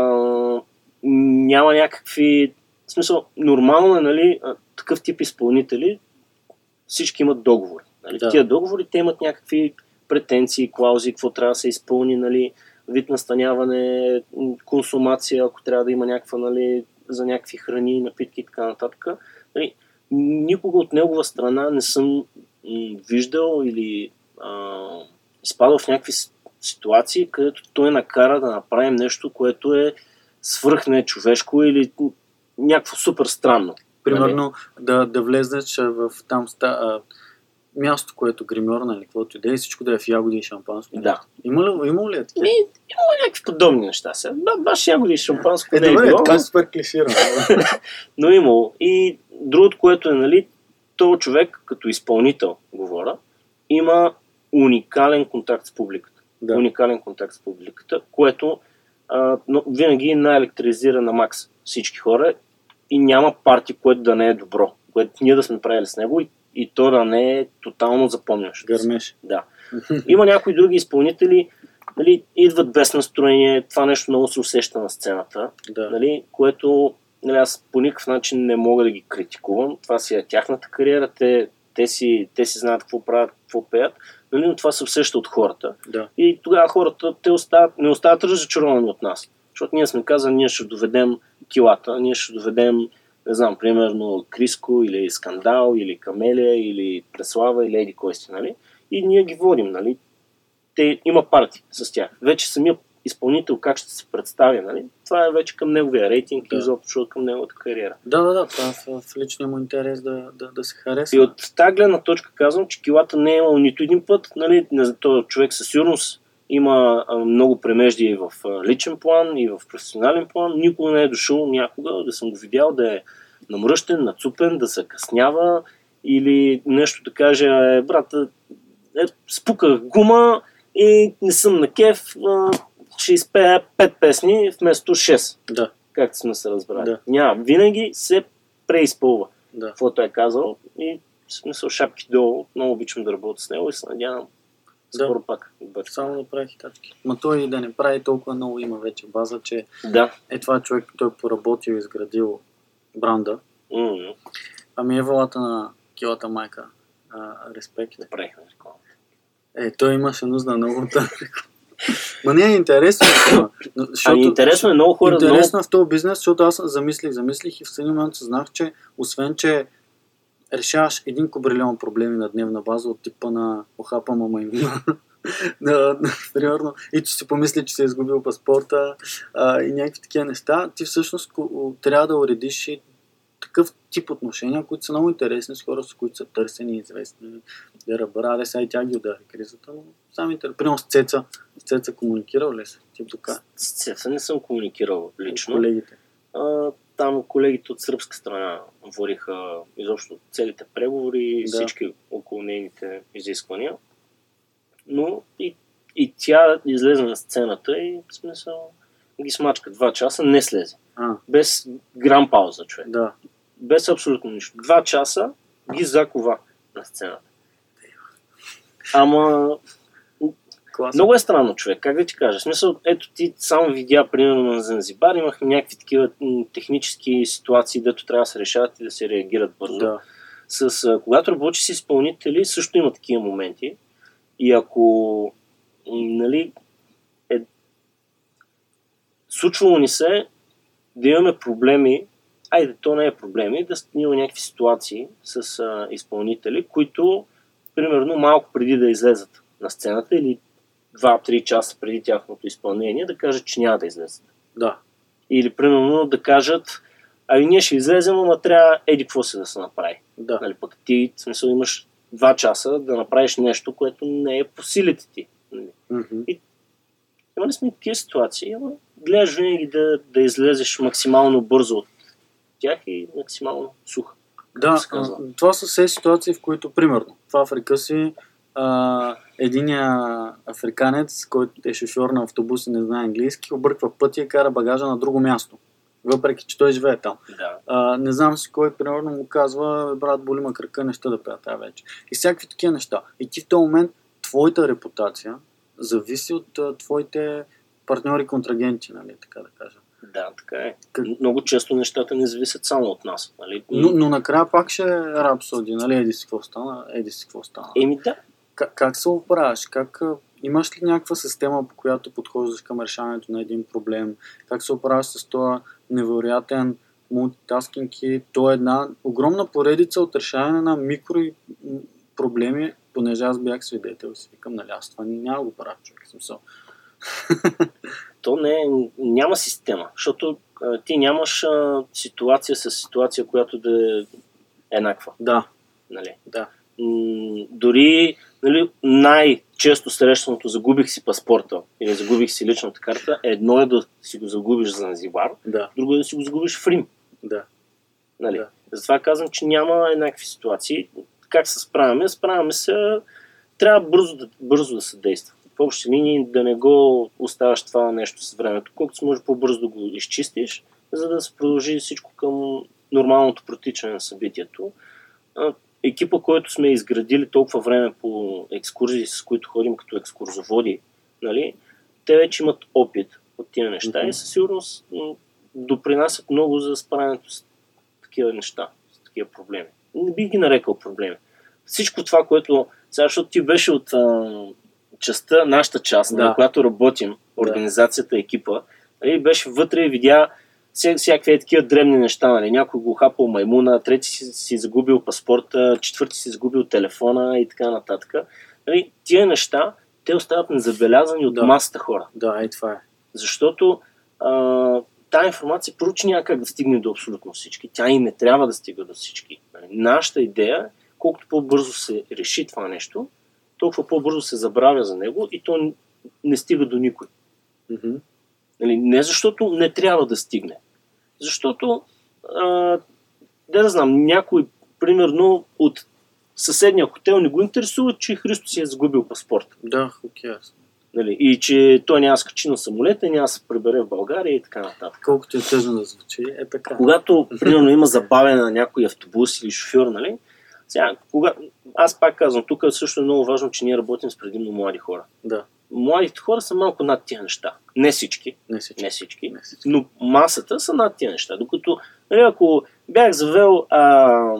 няма някакви... В смисъл, нормално е, нали, такъв тип изпълнители, всички имат договори. Нали? Да. Тия договори, те имат някакви претенции, клаузи, какво трябва да се изпълни, нали, вид настаняване, консумация, ако трябва да има някаква, нали, за някакви храни, напитки и така нататък. Нали, никога от негова страна не съм виждал или а, изпадал в някакви ситуации, където той накара да направим нещо, което е свръхне човешко или някакво супер странно. Примерно да, да влезнеш а, в там ста, а, място, което гримьорна или каквото и да е, всичко да е в ягоди и шампанско. Да. Има ли, има ли е такива? Ми, има някакви подобни неща. Сега, ба, баш ягоди и шампанско Е, не е добре, било, така е супер клиширано. но е имало. И другото, което е, нали, този човек, като изпълнител, говоря, има уникален контакт с публиката. да. Уникален контакт с публиката, което а, но винаги наелектризира на макс всички хора и няма парти, което да не е добро, което ние да сме правили с него и, и то да не е тотално запомнящо. Гърмеш. Да. Има някои други изпълнители, нали, идват без настроение, това нещо много се усеща на сцената, Да. нали, което нали, аз по никакъв начин не мога да ги критикувам. Това си е тяхната кариера, те, те, си, те си знаят какво правят, какво пеят, нали, но това се усеща от хората. да. И тогава хората те остават, не остават разочаровани от нас. Защото ние сме казали, ние ще доведем килата, ние ще доведем, не знам, примерно Криско или Скандал, или Камелия, или Преслава, или Еди кой си, нали? И ние ги водим, нали? Те има парти с тях. Вече самия изпълнител как ще се представи, нали? Това е вече към неговия рейтинг Да. и изобщо към неговата кариера. Да, да, да, това е в, в личния му интерес да, да, да се хареса. И от тази гледна точка казвам, че килата не е имал нито един път. Нали, не- този човек със сигурност има много премежди и в личен план, и в професионален план. Никога не е дошъл някога да съм го видял да е намръщен, нацупен, да се къснява или нещо да каже, е, брат, е, спуках гума и не съм на кеф, ще изпея 5 песни вместо 6, Да, както сме се разбрали. Да. Няма. Винаги се преизпълва да. каквото е казал и в смисъл шапки долу. Много обичам да работя с него и се надявам Да. скоро пак. да бъде. Само да прави хитачки. Ма той и да не прави толкова много има вече база, че Да. е това човек, той е поработил и изградил бранда. М, Ами е валата на килата майка. А, респект. Направихме реклама. Е, той имаше нужда много да... Ма не е интересно. това, но- Защото, Ами интересно е много хора. Интересно е в този бизнес, защото аз замислих, замислих и в един момент съзнах, че освен, че решаваш един кобрилион проблеми на дневна база от типа на охапа мама им. да, примерно, и че си помисли, че си е изгубил паспорта а, и някакви такива неща, ти всъщност трябва да уредиш и такъв тип отношения, които са много интересни с хора, с които са търсени и известни. Да разбера, сега и тя ги удари кризата, но сами интересно. Примерно с Цеца. С Цеца комуникирал ли си? Тип така. С Цеца не съм комуникирал лично. Колегите. А, там колегите от сръбска страна водиха изобщо целите преговори и Да. всички около нейните изисквания. Но и, и тя излезе на сцената и в смисъл ги смачка два часа, не слезе. А, Без грам пауза, човек. да. без абсолютно нищо. Два часа ги закова на сцената. Ама Клас. много е странно, човек. Как да ти кажа? В смисъл, ето ти само видя, примерно на Занзибар, имахме някакви такива технически ситуации, дето трябва да се решават и да се реагират бързо. Да. С, когато работиш с изпълнители, също има такива моменти. И ако нали, е, случвало ни се да имаме проблеми, айде, то не е проблеми, да има някакви ситуации с а, изпълнители, които, примерно, малко преди да излезат на сцената или 2-3 часа преди тяхното изпълнение, да кажат, че няма да излезат. Да. Или, примерно, да кажат, ами ние ще излезем, ама трябва еди какво се да се направи. Да. Нали, пък ти, в смисъл, имаш два часа да направиш нещо, което не е по силите ти. Нали. Мгм. Имали сме и такива ситуации, ама гледаш винаги да, да излезеш максимално бързо от тях и максимално сух. Да, това са все ситуации, в които, примерно, в Африка си а, единия африканец, който е шофьор на автобус и не знае английски, обърква пътя и кара багажа на друго място. Въпреки, че той живее там. Да. А, не знам си кой, примерно, му казва, «Бе, брат, боли ма кръка, неща да пея тази вече. И всякакви такива неща. И ти в този момент, твоята репутация зависи от а, твоите партньори, контрагенти, нали, така да кажа. Да, така е. Как- Много често нещата не зависят само от нас. Нали? Но, но накрая пак ще е рапсоди, нали, еди си какво стана, еди си какво стана. Еми да, Как, как се оправяш? Как, имаш ли някаква система, по която подхождаш към решаването на един проблем? Как се оправяш с този невероятен мултитаскинг и то е една огромна поредица от решаване на микро проблеми, понеже аз бях свидетел си викам, нали, аз това няма го правя човек. Смисъл. то не е, няма система, защото а, ти нямаш а, ситуация с ситуация, която да е еднаква. Да, Нали? да. М, дори нали, най-често срещаното загубих си паспорта или загубих си личната карта, едно е да си го загубиш за Занзибар, Да, друго е да си го загубиш в Рим. да. Нали? Да. Затова казвам, че няма еднакви ситуации. Как се справяме? Справяме се, трябва бързо да, бързо да се действа. В общи линии да не го оставаш това нещо с времето, колкото се може по-бързо да го изчистиш, за да се продължи всичко към нормалното протичане на събитието. Екипа, който сме изградили толкова време по екскурзии, с които ходим като екскурзоводи, нали, те вече имат опит от тия неща Мгм. и със сигурност допринасят много за справянето с такива неща, с такива проблеми. Не бих ги нарекал проблеми. Всичко това, което... Сега, защото ти беше от а, частта, нашата част, Да. на която работим, организацията, екипа, нали, беше вътре и видя всякакви е такива древни неща. Нали. Някой го хапал маймуна, трети си, си загубил паспорта, четвърти си загубил телефона и така нататък. Нали, тия неща, те остават незабелязани от Да. масата хора. Да, е това е. Защото а, тази информация поручи няма как да стигне до абсолютно всички. Тя и не трябва да стига до всички. Нали, Нашата идея е, колкото по-бързо се реши това нещо, толкова по-бързо се забравя за него и то не стига до никой. Мгм. Нали, не защото не трябва да стигне. Защото, а, да, да знам, някой, примерно, от съседния хотел не го интересува, че Христо си е загубил паспорт. Да, окей. Нали, и че той няма скачи на самолета, няма се прибере в България и така нататък. Колкото е тъжно да звучи, е така. Когато, примерно, има забавяне на някой автобус или шофьор, нали? Сега, кога... Аз пак казвам, тук също е много важно, че ние работим с предимно млади хора. Да, Младите хора са малко над тия неща. Не всички, не всички. не всички, Не всички. но масата са над тия неща. Докато, нали, ако бях завел а,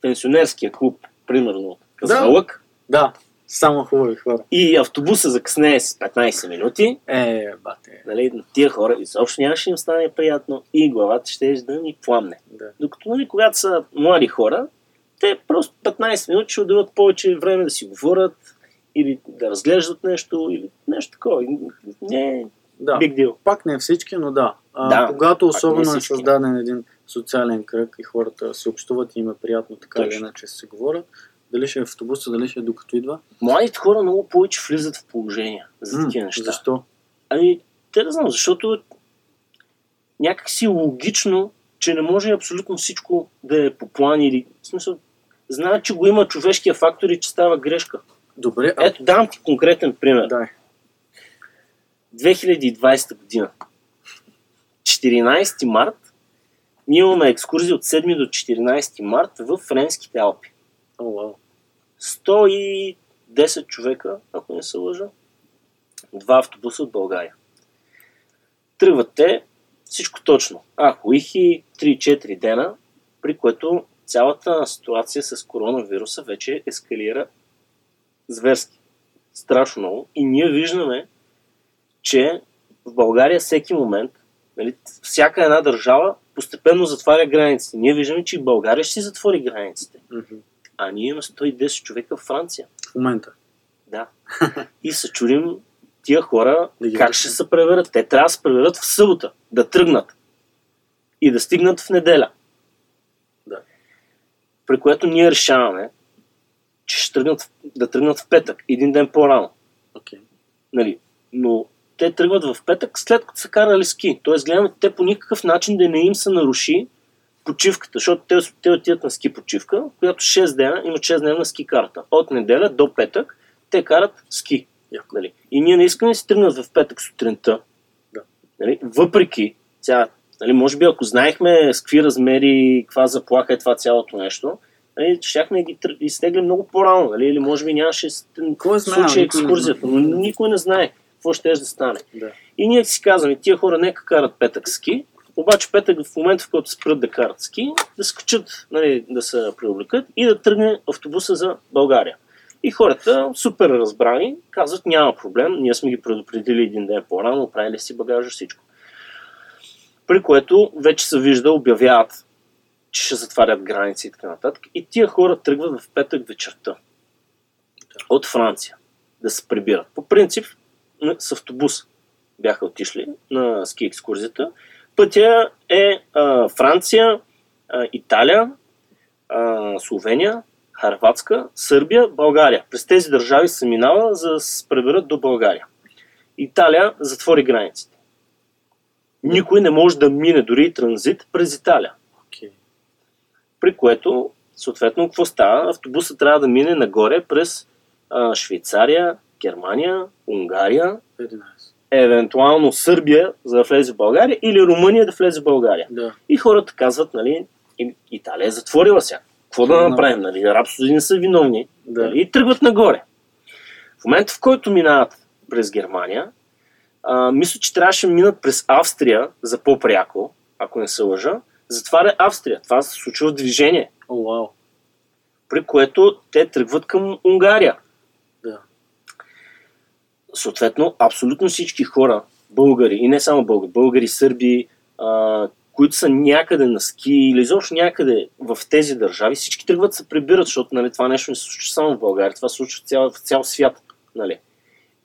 пенсионерския клуб, примерно, Казалък, Да, само хубави хора. и автобуса закъснее с 15 минути, Е, бате. нали, на тия хора изобщо нямаше им стане приятно и главата ще да ни пламне. Да. Докато, нали, когато са млади хора, те просто 15 минути ще отделят повече време да си говорят или да разглеждат нещо или нещо такова. Не е Да. big deal. Пак не всички, но да. А, Да, когато особено е създаден един социален кръг и хората си общуват и им е приятно така или Точно. иначе си говорят, дали ще е в автобуса, дали ще е докато идва. Младите хора много повече влизат в положения за такива неща. Защо? Ами, те да знам, защото някакси логично, че не може абсолютно всичко да е по план или в смисъл, знаят, че го има човешкия фактор и че става грешка. Добре, а... Ето, дам ти конкретен пример. Дай. 2020 година. 14 март. Ние имаме екскурзия от 7 до 14 март в Френските Алпи. О, вау. 110 човека, ако не се лъжа. Два автобуса от България. Тръгват те, всичко точно. А, Хуихи 3-4 дена, при което цялата ситуация с коронавируса вече ескалира зверски. Страшно много. И ние виждаме, че в България всеки момент, нали, всяка една държава постепенно затваря границите. Ние виждаме, че и България ще си затвори границите. Мгм. А ние имаме 110 човека в Франция. В момента. Да. И се чудим тия хора Да как ще се преверят. Те трябва да се преверят в събота, да тръгнат и да стигнат в неделя. Да. При което ние решаваме, че ще тръгнат, да тръгнат в петък, един ден по-рано. Окей. Нали? Но те тръгват в петък след като са карали ски. Тоест гледаме те по никакъв начин да не им се наруши почивката, защото те, те отиват на ски почивка, която 6 дена, има 6 дневна ски карта. От неделя до петък те карат ски. Яко. Нали? И ние не искаме да си тръгнат в петък сутринта. Да. Нали? Въпреки, сега, нали, може би ако знаехме с какви размери, каква заплаха е това цялото нещо, нали, щяхме да ги изтеглим много по-рано, нали? или може би нямаше Кой знае, случай екскурзията, но никой не знае. какво ще да стане. Да. И ние си казваме, тия хора нека карат петък ски, обаче петък в момента, в който спрат да карат ски, да скачат, нали, да се преоблекат и да тръгне автобуса за България. И хората, супер разбрани, казват, няма проблем, ние сме ги предупредили един ден по-рано, правили си багажа, всичко. При което вече се вижда, обявяват, че ще затварят граници и така нататък. И тия хора тръгват в петък вечерта от Франция да се прибират. По принцип, с автобус бяха отишли на ски екскурзията. Пътя е а, Франция, а, Италия, а, Словения, Харватска, Сърбия, България. През тези държави се минава, за да се преберат до България. Италия затвори границите. Никой не може да мине дори и транзит през Италия. При което, съответно, какво става? Автобусът трябва да мине нагоре през а, Швейцария, Германия, Унгария, 11. евентуално Сърбия, за да влезе в България, или Румъния да влезе в България. Да. И хората казват, нали, Италия е затворила сега. Какво да направим? Нали? Арабството не са виновни. Да. Нали? И тръгват нагоре. В момента, в който минават през Германия, а, мисля, че трябваше да минат през Австрия за по-пряко, ако не се лъжа. Затваря Австрия. Това се случва движение. О, oh, вау. Wow. При което те тръгват към Унгария. Да. Съответно, абсолютно всички хора, българи, и не само българи, българи, сърби, а, които са някъде на ски или изобщо някъде в тези държави, всички тръгват се прибират, защото нали, това нещо не се случва само в България, това се случва в цял, в цял свят. Нали.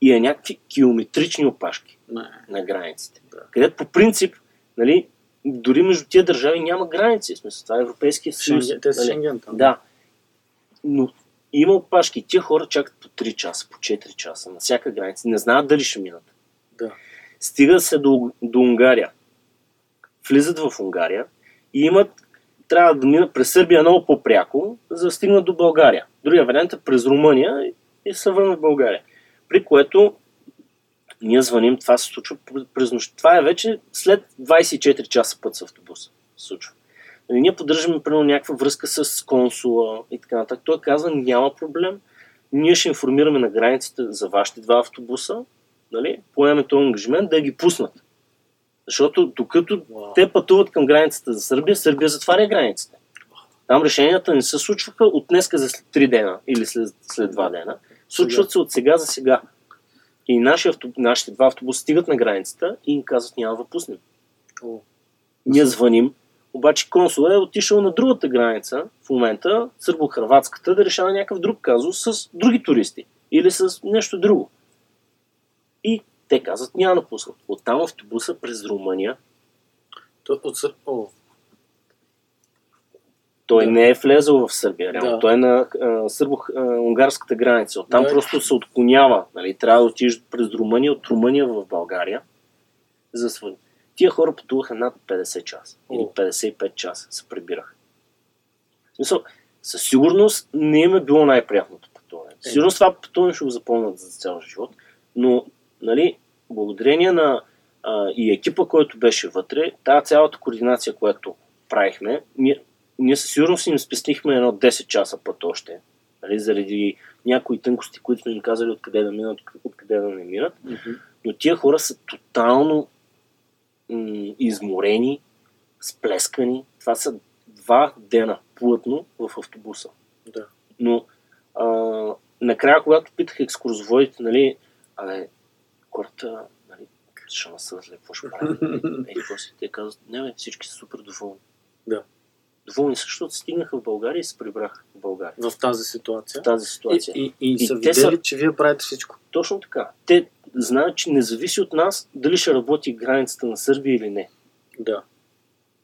И е някакви километрични опашки Не. на границите. Да. Където по принцип, нали, дори между тия държави няма граници. В смисъл, това е Европейския съюз. Шенген, те са нали. Шенген там. Да. Но има опашки. Тия хора чакат по 3 часа, по 4 часа на всяка граница. Не знаят дали ще минат. Да. Стига се до, до Унгария. Влизат в Унгария и имат трябва да минат през Сърбия много по-пряко, за да стигнат до България. Другия вариант е през Румъния и се върнат в България. При което ние звъним, това се случва през нощ. Това е вече след 24 часа път с автобуса. Се случва. Нали, ние поддържаме примерно някаква връзка с консула и така нататък. Той казва, няма проблем. Ние ще информираме на границата за вашите два автобуса. Нали? Поемаме този ангажимент да ги пуснат. Защото докато Wow. те пътуват към границата за Сърбия, Сърбия затваря границите. Там решенията не се случваха от днеска за след 3 дена или след, след 2 дена. Случват се от сега за сега. И наши авто, нашите два автобуса стигат на границата и им казват няма да пуснем. О, Ние звъним, обаче консула е отишъл на другата граница, в момента сърбо-хрватската, да решава някакъв друг казус с други туристи или с нещо друго. И те казват няма да пуснат. Оттам автобуса през Румъния, то, от, Сър- О, той Да. не е влезъл в Сърбия, реално. Да. Той е на сърбо-унгарската граница. Оттам Да. просто се отклонява. Нали? Трябва да отидеш през Румъния, от Румъния в България. За свън. Тия хора пътуваха над 50 часа. Или О. 55 часа се прибираха. В смисъл, със сигурност не им е било най-приятното пътуване. Със Е. сигурност това пътуване ще го запомнят за цял живот. Но, нали, благодарение на а, и екипа, който беше вътре, тази цялата координация, която правихме, ние, ние със сигурност им спестихме едно 10 часа път още. Нали, заради някои тънкости, които сме им казали откъде да минат, откъде да не минат. Но тия хора са тотално м- изморени, сплескани. Това са два дена плътно в автобуса. да. Но а, накрая, когато питах екскурзоводите, нали, абе, хората, нали, ще насъдят ли, какво ще правим? Е, какво си? Те казват, не, бе, всички са супер доволни. Да. Доволни защото стигнаха в България и се прибраха в България. В тази ситуация. В тази ситуация. И, и, и, И са те видели, са- че вие правите всичко. Точно така. Те знаят, че не зависи от нас дали ще работи границата на Сърбия или не. Да.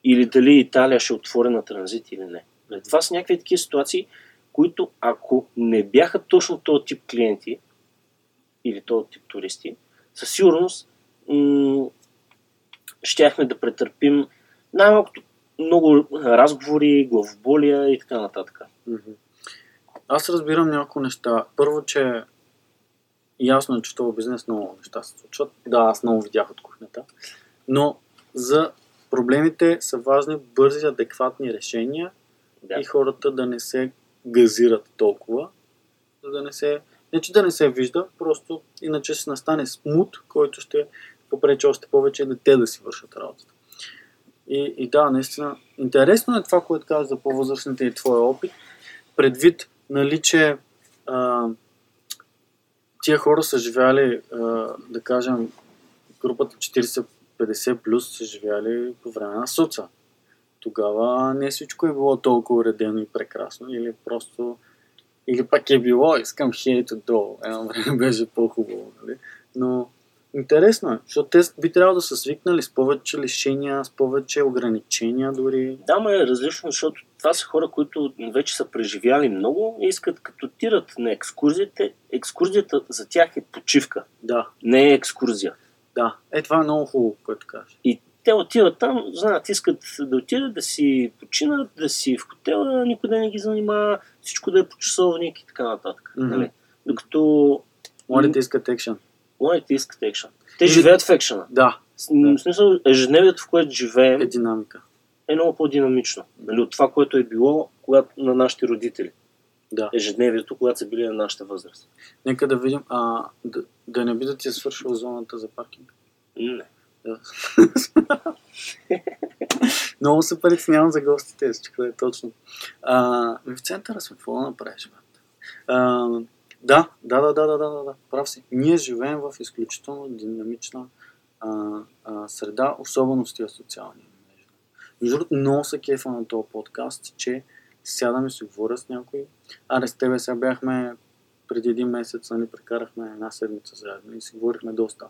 Или дали Италия ще отвори на транзит или не. Това са някакви такива ситуации, които ако не бяха точно този тип клиенти или този тип туристи, със сигурност м- щяхме да претърпим най-малкото много разговори, главоболия и така нататък. Аз разбирам няколко неща. Първо, че ясно е, че това бизнес много неща се случват. Да, аз много видях от кухнята. Но за проблемите са важни бързи, адекватни решения Да. и хората да не се газират толкова, за да не се Не, че да не се вижда, просто иначе ще настане смут, който ще попречи още повече да те да си вършат работата. И, и да, наистина, интересно е това, което казваш за по-възрастните и твоя опит, предвид, нали, че а, тия хора са живяли, а, да кажем, групата 40-50 плюс са живяли по време на соца. Тогава не всичко е било толкова уредено и прекрасно, или просто или пък е било, искам хейт отдолу. Едно време беше по-хубаво, нали? Но интересно е, защото те би трябвало да са свикнали с повече лишения, с повече ограничения дори. Да, ма е различно, защото това са хора, които вече са преживяли много и искат като тират на екскурзиите. Екскурзията за тях е почивка, Да, не е екскурзия. да. Е, това е много хубаво, което кажеш. И те отиват там, знаят, искат да отидат, да си починат, да си в хотела, никой да не ги занимава, всичко да е по часовник и така нататък. Нали? Докато Младите искат екшен. Младите искат екшен. Те живеят в екшена. Да, В смисъл, ежедневието, в което живеем, е динамика. е много по-динамично. Нали, от това, което е било когато, на нашите родители. Да. Ежедневието, когато са били на нашата възраст. Нека да видим, а, да, да не би да ти е свършила зоната за паркинг. Не. Да. Много се притеснявам за гостите, всичко е точно. А, в центъра сме, какво направиш, брат? Да, да, да, да, да, да, да, прав си. Ние живеем в изключително динамична а, а, среда, особено с тия социални мрежи. Между другото, много се кефа на този подкаст, че сядаме си говоря с някой. Аре, с тебе сега бяхме преди един месец, ни прекарахме една седмица заедно и си говорихме доста.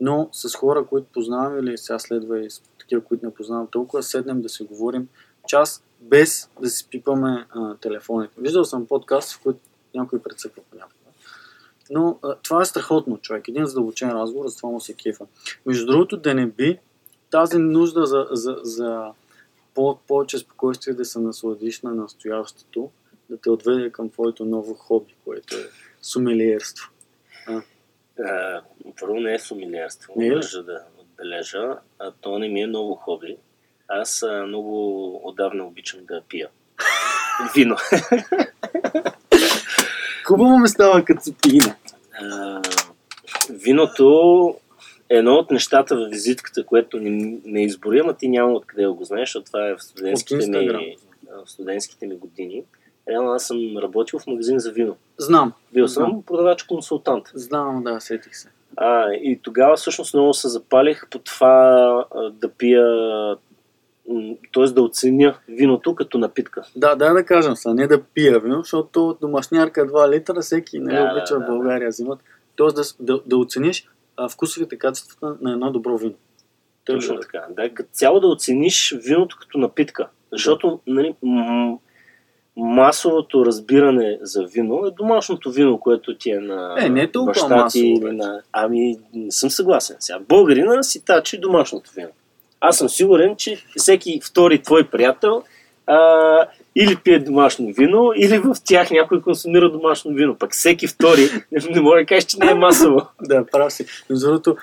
Но с хора, които познавам или сега следва и с такива, които не познавам толкова, седнем да си говорим час без да си пипаме а, телефоните. Виждал съм подкаст, в който някой прецъква понякога. Но а, това е страхотно, човек. Един задълбочен разговор, за това му се кефа. Между другото, да не би тази нужда за, за, за по- повече спокойствие да се насладиш на настоящето, да те отведе към твоето ново хоби, което е сумелиерство. А, първо не е сумилиерство, Не е държа да отбележа. А то не ми е много хоби. Аз а, много отдавна обичам да пия. Вино. Хубаво ме става като се виното е едно от нещата в визитката, което не, не изборя, ама ти няма откъде го знаеш, защото това е в студентските, ми, в студентските ми години. Реално аз съм работил в магазин за вино. Знам. Бил Знам. съм продавач-консултант. Знам, да, сетих се. А, и тогава всъщност много се запалих по това а, да пия, т.е. да оценя виното като напитка. Да, да да кажем са, не да пия вино, защото домашнярка 2 литра всеки не Да, да, да, обича да, в България взимат. Тоест да, да, да оцениш а, вкусовите качества на едно добро вино. Точно Той- така. Да, като цяло да оцениш виното като напитка. Защото нали, м- масовото разбиране за вино е домашното вино, което ти е на Е, не е толкова баща ти масово, на... Ами, не съм съгласен. Сега, българина си тачи домашното вино. Аз съм сигурен, че всеки втори твой приятел а, или пие домашно вино, или в тях някой консумира домашно вино. Пък всеки втори не, може да кажеш, че не е масово. Да, прав си. Между другото,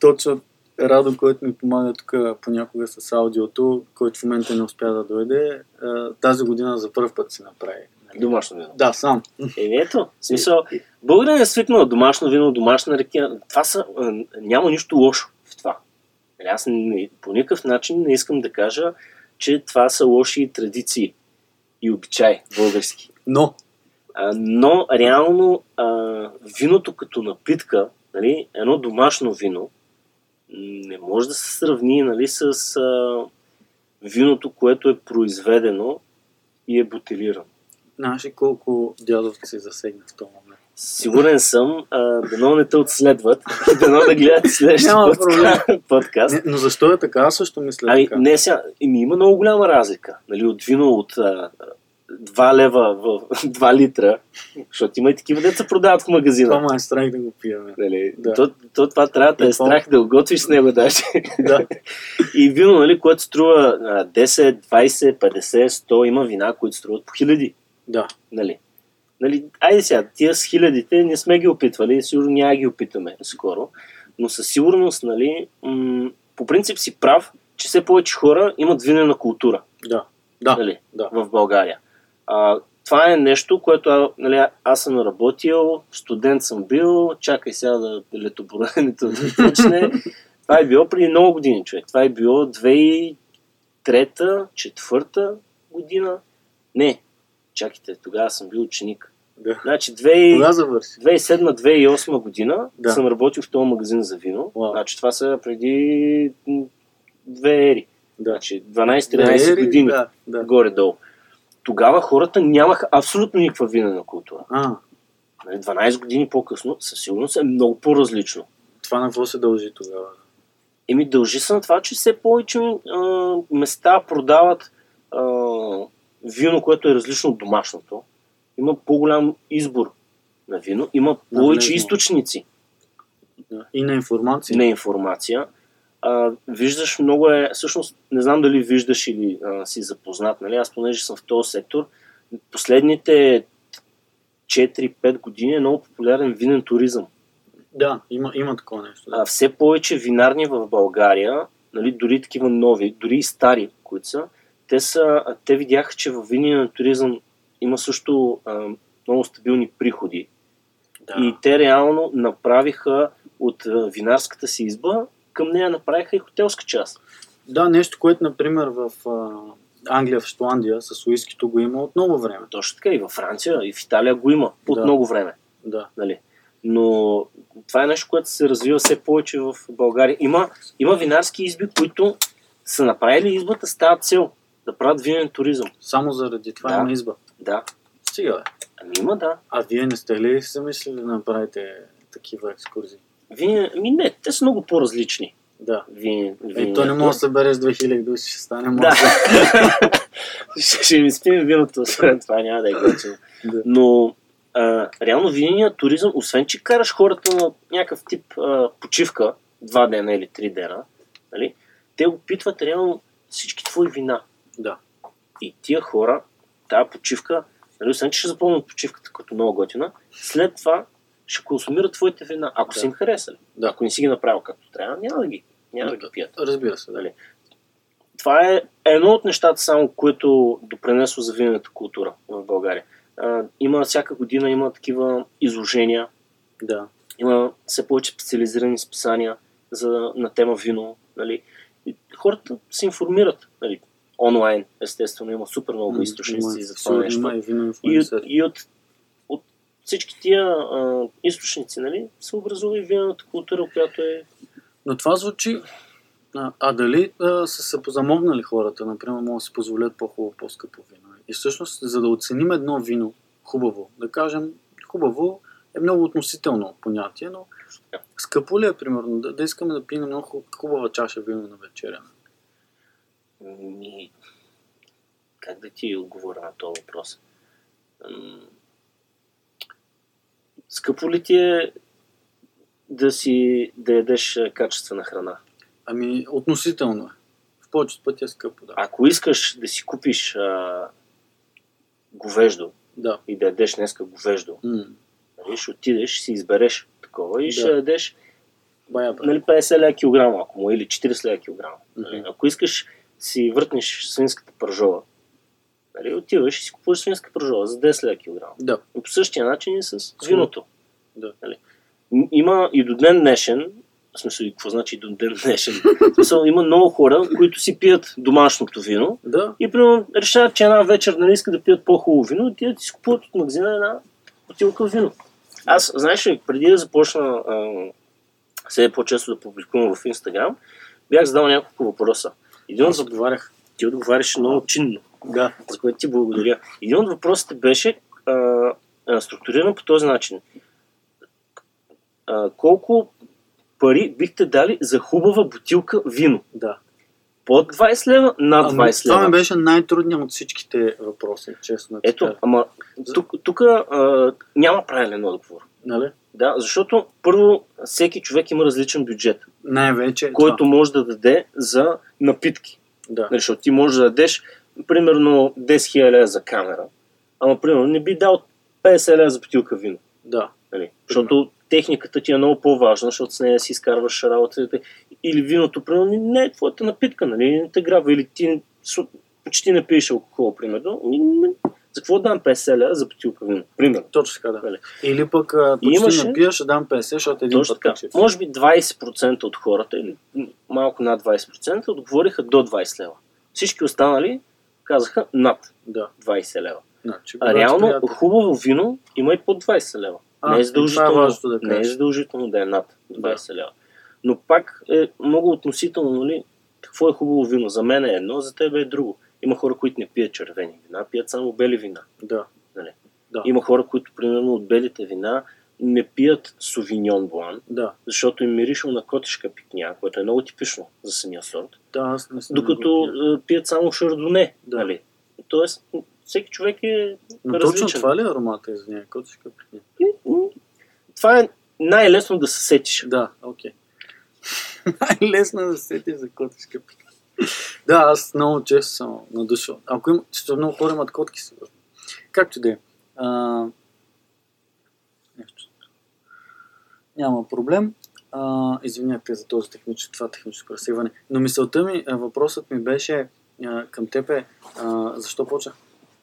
точно Радо, който ми помага тук понякога с аудиото, който в момента не успя да дойде, а, тази година за първ път си направи. нали? Домашно вино. Да, сам. Е, ето, смисъл, българин е свикнал домашно вино, домашна ракия. Това са, няма нищо лошо Аз не, по никакъв начин не искам да кажа, че това са лоши традиции и обичаи български. Но, А, но реално а, виното като напитка, нали, едно домашно вино, не може да се сравни нали, с а, виното, което е произведено и е бутилирано. знаеш колко дядовци засегна в този момент? Сигурен съм, а, дано не те отследват, дано да гледат следващия подка... подкаст. Не, но защо е така? Аз също мисля Ами, така. не сега, ими има много голяма разлика. Нали, от вино от а, 2 лева в 2 литра, защото има и такива деца продават в магазина. Това е страх да го пиеме. Нали, Да. то, то, това трябва да е Какво? страх да го готвиш с него даже. Да. и вино, нали, което струва а, 10, 20, 50, 100, има вина, които струват по хиляди. Да. Нали? Нали, айде сега, тия с хилядите не сме ги опитвали, сигурно няма ги опитаме скоро, но със сигурност, нали, м- по принцип си прав, че все повече хора имат винена култура Да. Да. нали, Да. в България. А, това е нещо, което нали, аз съм работил, студент съм бил, чакай сега да летоборенето да почне. Това е било преди много години, човек. Това е било 2003 2004 година. Не, чакайте, тогава съм бил ученик. Да. Значи 2000 Кога завърши? 2007-2008 година Да. съм работил в този магазин за вино. Уау. Значи това са преди две ери. Да. Значи 12-13 Да, години Да, да. горе-долу. Тогава хората нямаха абсолютно никаква винена култура. А, Нали, 12 години по-късно със сигурност е много по-различно. това на какво се дължи тогава? Еми дължи се на това, че все повече а, места продават а, вино, което е различно от домашното. Има по-голям избор на вино, има повече Навлезно. източници Да. И на информация. на информация. А, виждаш много е, всъщност не знам дали виждаш или а, си запознат, нали? аз понеже съм в този сектор, последните 4-5 години е много популярен винен туризъм. Да, има, има такова нещо. Да. А, все повече винарни в България, нали, дори такива нови, дори и стари, които са, те, са, те видяха, че в винен туризъм има също а, много стабилни приходи. да. И те реално направиха от а, винарската си изба, към нея направиха и хотелска част. да, нещо, което, например, в а, Англия, в Шотландия, с уискито го има от много време. Точно така и във Франция, и в Италия го има от Да. много време. Да. Нали? Но това е нещо, което се развива все повече в България. Има, има винарски изби, които са направили избата с тази цел да правят винен туризъм. Само заради това Да. има изба. Да, Стига, бе. ами има, да. А вие не сте ли замислили да направите такива екскурзии? Вин... Ами не, те са много по-различни. Да. Вин... Е, то не може да събереш 2000 души, ще стане може. Да. ще, ще ми спим виното, освен това няма да е готино. Да. Но а, реално винения туризъм, освен че караш хората на някакъв тип а, почивка, два дена или три дена, нали, те опитват реално всички твои вина. да. И тия хора, тази почивка, нали, освен че ще запомнят почивката като много готина, след това ще консумират твоите вина, ако Да. са им харесали. Да. Ако не си ги направил както трябва, няма да ги, няма да ги пият. Разбира се, да. Нали? Това е едно от нещата, само което допренесло за винената култура в България. А, има всяка година има такива изложения, да. има все повече специализирани списания за, на тема вино. Нали? И хората се информират. Нали? Онлайн, естествено, има супер много източници за това нещо. И от, и от, от всички тия а, източници нали, се образува и винената култура, която е Но това звучи... А, а дали а, са се позамогнали хората, например, могат да си позволят по-хубаво, по-скъпо вино? И всъщност, за да оценим едно вино хубаво, да кажем, хубаво е много относително понятие, но скъпо ли е, примерно, да, да искаме да пием много хуб- хубава чаша вино на вечеря? Ми, как да ти отговоря на този въпрос? Скъпо ли ти е да си да ядеш качествена храна? Ами, относително е. В повечето пъти е скъпо, да. Ако искаш да си купиш а, говеждо Да. и да ядеш днеска говеждо, М, нали, ще отидеш, си избереш такова и Да. ще ядеш Бая, нали, 50 лева килограма, ако му е, или 40 лева килограма. Нали. Ако искаш си въртнеш свинската пържола, нали, отиваш и си купуваш свинска пържола за 10 лева килограма. Да. Но по същия начин и с виното. Да. Нали? Има и до ден днешен, в смисъл, и какво значи и до ден днешен? В смисъл, има много хора, които си пият домашното вино Да, и примерно решават, че една вечер нали, искат да пият по-хубаво вино и тия си купуват от магазина една бутилка вино. Аз, знаеш ли, преди да започна а, все по-често да публикувам в Инстаграм, бях задал няколко въпроса. Един от отговарях. ти отговаряше много чинно Да. за което ти благодаря. Един от въпросите беше а, а, структуриран по този начин. А, колко пари бихте дали за хубава бутилка вино? Да. Под 20 лева, над Ами, 20 това лева. ми беше най-трудният от всичките въпроси, честно. Ето, ама тук, тук а, няма правилен отговор. Нали? Да, защото първо всеки човек има различен бюджет, Най-вече който това. може да даде за напитки. Да. Нали, защото ти можеш да дадеш примерно 10 000 лева за камера, ама примерно не би дал 50 лева за бутилка вино. Да. Нали? Защото техниката ти е много по-важна, защото с нея си изкарваш работата. Или виното, примерно, не е твоята напитка, нали? Не те грабва. Или ти почти не пиеш алкохол, примерно. За какво дам 50 лева за бутилка? Примерно. Точно така, да. Нали. Или пък почти Имаше- не пия, ще дам 50, защото един Точно път така. качи. Може би 20% от хората, или малко над 20%, отговориха до 20 лева. Всички останали казаха над Да. 20 лева. Значи, А реално приятели. хубаво вино има и под 20 лева. А, не, е е задължително, важното да не е задължително да е над 20 лева. Но пак е много относително, нали? Какво е хубаво вино? За мен е едно, за теб е друго. Има хора, които не пият червени вина, пият само бели вина. Да. Нали? Да. Има хора, които, примерно, от белите вина не пият совиньон блан, Да. защото им миришъл на котешка пикня, което е много типично за самия сорт, Да, аз не съм докато пия. е, пият само шардоне. Да. Нали? Тоест, всеки човек е Но различен. точно това ли е аромата, извиняй, котешка пикня? Това е най-лесно да се сетиш. Да, окей. Най-лесно е да се сети за котешка пикня. Да, аз много често съм надушал. Ако има, че много хора имат котки, сигурно. Както да е. Няма проблем. А, извинявайте за този техническо, това техническо разсейване. Но мисълта ми, въпросът ми беше а, към теб е, а, защо почнах?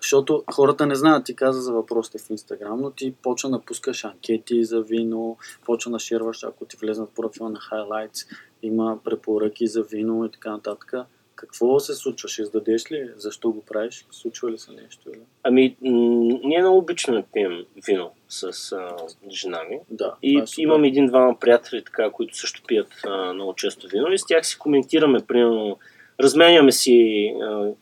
Защото хората не знаят, ти каза за въпросите в Инстаграм, но ти почва да пускаш анкети за вино, почва да ширваш, ако ти влезнат в профила на Highlights, има препоръки за вино и така нататък. Какво се случва? Ще издадеш ли? Защо го правиш? Случва ли се нещо? Или? Ами, ние много обичаме да пием вино с а, жена ми. Да. И е имам един-двама приятели, така, които също пият а, много често вино и с тях си коментираме, примерно, разменяме си,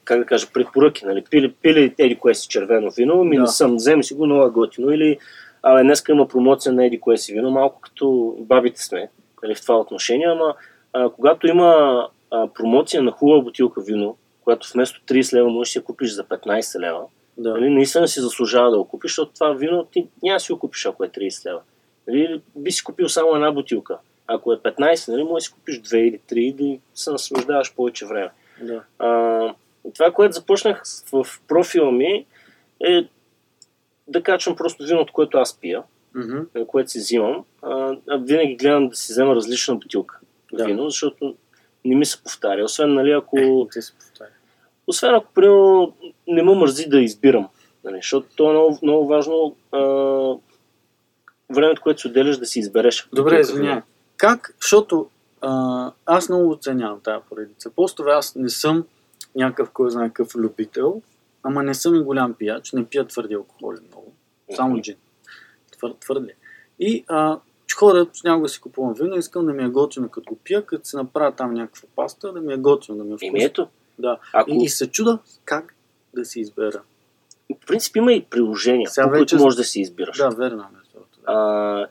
как да кажа, препоръки, нали, пили, пили еди кое си червено вино, ми Да. не съм, вземи си го много е готино, или абе, днеска има промоция на еди кое си вино, малко като бабите сме, нали, в това отношение, ама а, когато има а, промоция на хубава бутилка вино, която вместо 30 лева можеш да я купиш за 15 лева, Да. Нали, наистина си заслужава да го купиш, защото това вино ти няма си го купиш, ако е 30 лева. Нали, би си купил само една бутилка. Ако е 15, нали, може да си купиш две или три и да се наслаждаваш повече време. да. А, това, което започнах в профила ми е да качвам просто виното, което аз пия, е, което си взимам. А, винаги гледам да си взема различна бутилка Да. вино, защото не ми се повтаря. Освен, нали, ако... Е, ти се повтаря. Освен ако, примерно, не ме мързи да избирам. Нали, защото то е много, много важно а, времето, което си отделяш да си избереш. Добре, извинявай. Как? Защото а, аз много оценявам тази поредица. Просто аз не съм някакъв, кой знае какъв любител, ама не съм и голям пияч, не пия твърди алкохоли много. Само джин. Твър, твърди. И а, хора, някога си купувам вино, искам да ми е готино като го пия, като се направя там някаква паста, да ми е готино, да ми е Еми вкусно. ето, Да. ако, И, и се чуда как да си избера. в принцип има и приложения, Сега по които вече- можеш да си избираш. Да, верно е. Да. А,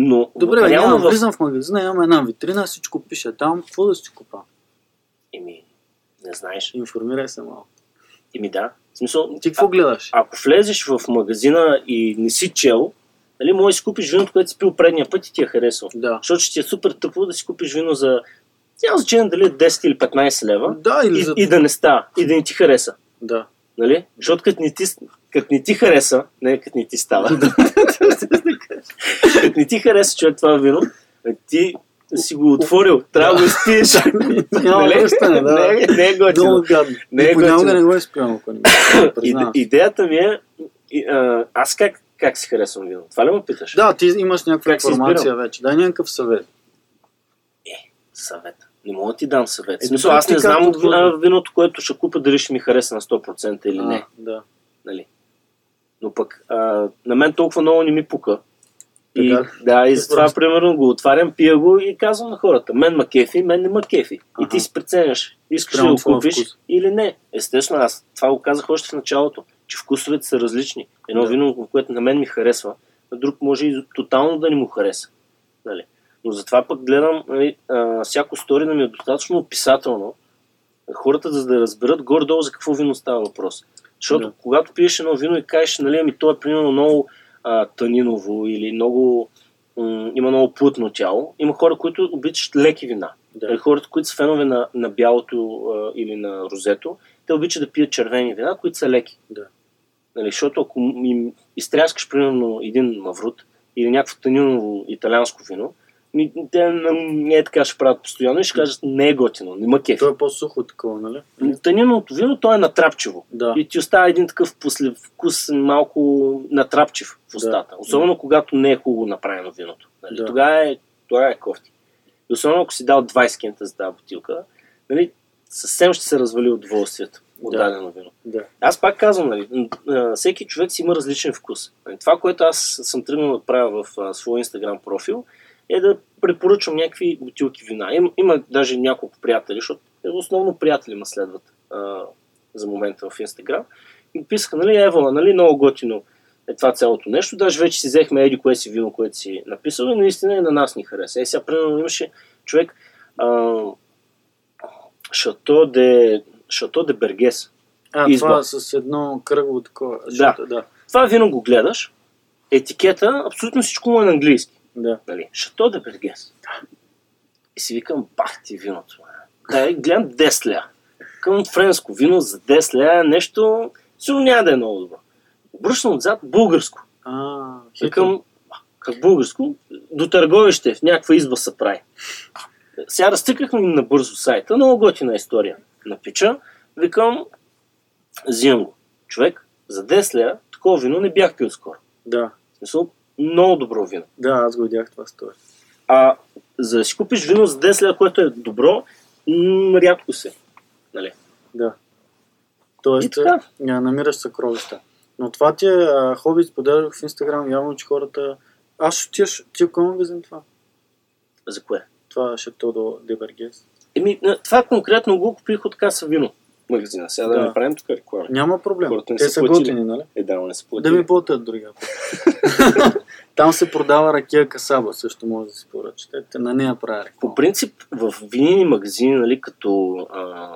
но Добре, реално няма, влизам в магазина, имам една витрина, всичко пише там, какво да си купа? Еми, не знаеш. Информирай се малко. Еми да. В смисъл, Ти какво а, гледаш? ако влезеш в магазина и не си чел, нали, можеш да си купиш виното, което си пил предния път и ти е харесал. Да. Защото ще ти е супер тъпо да си купиш вино за няма значение дали е 10 или 15 лева Да, или и, за... и да не става, и да не ти хареса. Да. Нали? Защото като не ти, като не ти хареса, не като не ти става, не ти хареса човек това вино, ти си го отворил, трябва да го изпиеш. Няма Нали? да стане, да. Не, е- е готино. Не е готино. не го ако не ме признавам. Иде- Идеята ми е, а, аз как, как си харесвам вино? Това ли ме питаш? Да, ти имаш някаква информация вече. Дай някакъв съвет. Съвет. Не мога да ти дам съвет. Е, смисъл, аз не знам от а, виното, което ще купя, дали ще ми хареса на 100% или не. А, да. Нали? Но пък а, на мен толкова много не ми пука. И, Така да, и затова, просто- примерно, го отварям, пия го и казвам на хората. Мен ма кефи, мен не ма кефи. И Аха. ти си преценяш. Искаш да го купиш вкус. или не. Естествено, аз това го казах още в началото, че вкусовете са различни. Едно Да. вино, което на мен ми харесва, на друг може и тотално да не му хареса. Нали? Но затова пък гледам, нали, а, всяко стори да ми е достатъчно описателно, хората за да разберат горе-долу за какво вино става въпрос. Защото Да. когато пиеш едно вино и кажеш, нали, ами то е примерно много а, таниново или много, м- има много плътно тяло, има хора, които обичат леки вина. Да. Нали, Хората, които са фенове на, на бялото а, или на розето, те обичат да пият червени вина, които са леки. Да. Нали, защото ако им изтряскаш примерно един маврут или някакво таниново италианско вино, Ми, те не е така ще правят постоянно и ще кажат не е готино, не ма кефи. То е по-сухо такова, нали? Таниновото вино, то е натрапчиво. Да. И ти остава един такъв послевкус малко натрапчив в устата. Особено когато не е хубаво направено виното. Нали? Да. Тогава, е, тогава е кофти. И особено ако си дал 20 кента за тази бутилка, нали, съвсем ще се развали удоволствието от Да. дадено вино. Да. Аз пак казвам, нали, всеки човек си има различен вкус. Нали, Това, което аз съм тръгнал да правя в своя инстаграм профил, е да препоръчвам някакви бутилки вина. Има, има даже няколко приятели, защото е, основно приятели ме следват а, за момента в инстаграм. И писаха, нали, Евала, нали, много готино е това цялото нещо. Даже вече си взехме еди кое си вино, което си написал и наистина и на нас ни хареса. Е, сега, примерно, имаше човек а, Шато де, Шато де Бергес. А, Изба. това с едно кръгово такова. Да. защото- да. Това вино го гледаш, етикета, абсолютно всичко му е на английски. Да. Нали? Шато де Бергес. И си викам, бах ти виното. Да, гледам 10 ля. Към френско вино за 10 ля, нещо, сигурно няма да е много добро. Обръщам отзад българско. А. Викам, «А, как българско? До търговище, в някаква изба се прави. Сега разтикахме им на бързо сайта, много готина история. Напича, викам, взимам го. Човек, за 10 ля, такова вино не бях пил скоро. Да. В смисъл, много добро вино. Да, аз го видях това стори. А за да си купиш вино за 10 лева, което е добро, м- рядко се. Нали? Да. Тоест, я намираш съкровища. Но това ти е а, хоби, споделях в Инстаграм, явно, че хората... Аз ще отиваш, ти в кой магазин това? За кое? Това ще то до Дебергес. Еми, това конкретно го купих от каса вино. Магазина. Сега да, Да. да направим тук реклама. Няма проблем. Хората не Те са са готини, нали? Е, да, не се Да платили. ми платят другия път. Там се продава ракия касаба, също може да си поръчате. Те на нея правя По принцип, в винени магазини, нали, като а,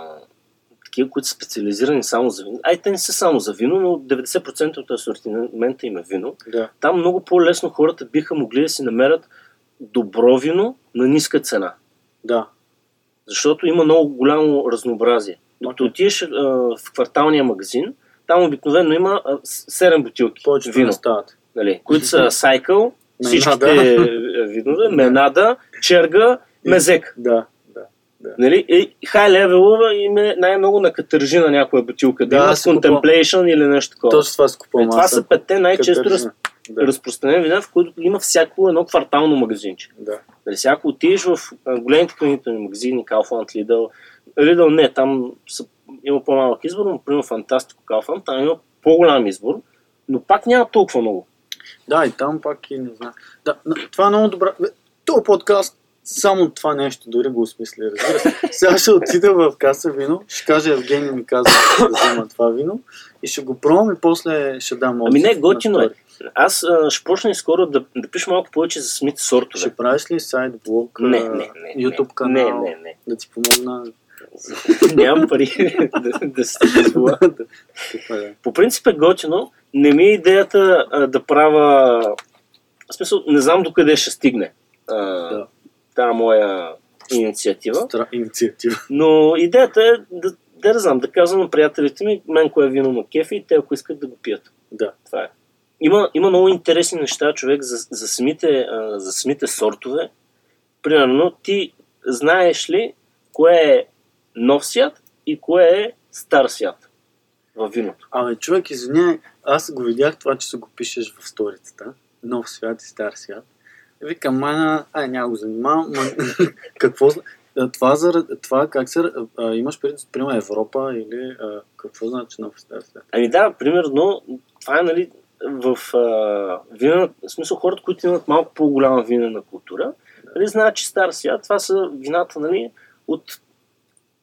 такива, които са специализирани само за вино, ай, те не са само за вино, но 90% от асортимента им е вино. Да. Там много по-лесно хората биха могли да си намерят добро вино на ниска цена. Да. Защото има много голямо разнообразие. Докато отидеш а, в кварталния магазин, там обикновено има а, с- 7 бутилки Повечето вино, не стават. Нали, които са сайкъл, всичките Менада. е, видове, менада, черга, мезек. Да. Да. Нали? И хай левелова им е най-много на катържина някоя бутилка. Да, Да. Contemplation или нещо такова. Точно това си купувам. Е, това са петте най-често раз. Да. разпространени вина, в които има всяко едно квартално магазинче. Да. Нали, ако отидеш в големите хранителни магазини, Kaufland, Lidl, Lidl не, там са, има по-малък избор, но примерно Фантастико Kaufland, там има по-голям избор, но пак няма толкова много. Да, и там пак и не знам. Да, това е много добра. То подкаст само това нещо, дори го осмисли, разбира се. Сега ще отида в каса вино, ще кажа Евгений ми каза да взема това вино и ще го пробвам и после ще дам Ами не, отзив готино е. Аз а, ще почна скоро да, да пиша малко повече за самите сортове. Ще правиш ли сайт, блог, Не, не, не. YouTube канал, Не, не, не. да ти помогна? Нямам пари да, да се позволя. Така е. По принцип е готино. Не ми е идеята а, да правя... В смисъл, не знам докъде ще стигне а, Да. тази моя инициатива. Стра... Инициатива. Но идеята е да, да, да знам, да казвам на приятелите ми, мен кое вино на кефи и те ако искат да го пият. Да. Това е. Има, има много интересни неща, човек, за, за, самите, а, за самите сортове. Примерно, ти знаеш ли кое е нов свят и кое е стар свят във виното? Абе, човек, извиняй, аз го видях това, че се го пишеш в сторицата. Нов свят и стар свят. Викам, майна, ай, няма го занимавам. Ма, какво, това, за, това как се, а, имаш преди, примерно Европа или а, какво значи нов стар свят? Ами да, примерно, това е, нали, в а, вина, в смисъл хората, които имат малко по-голяма винена култура, нали, знаят, че стар свят, това са вината, нали, от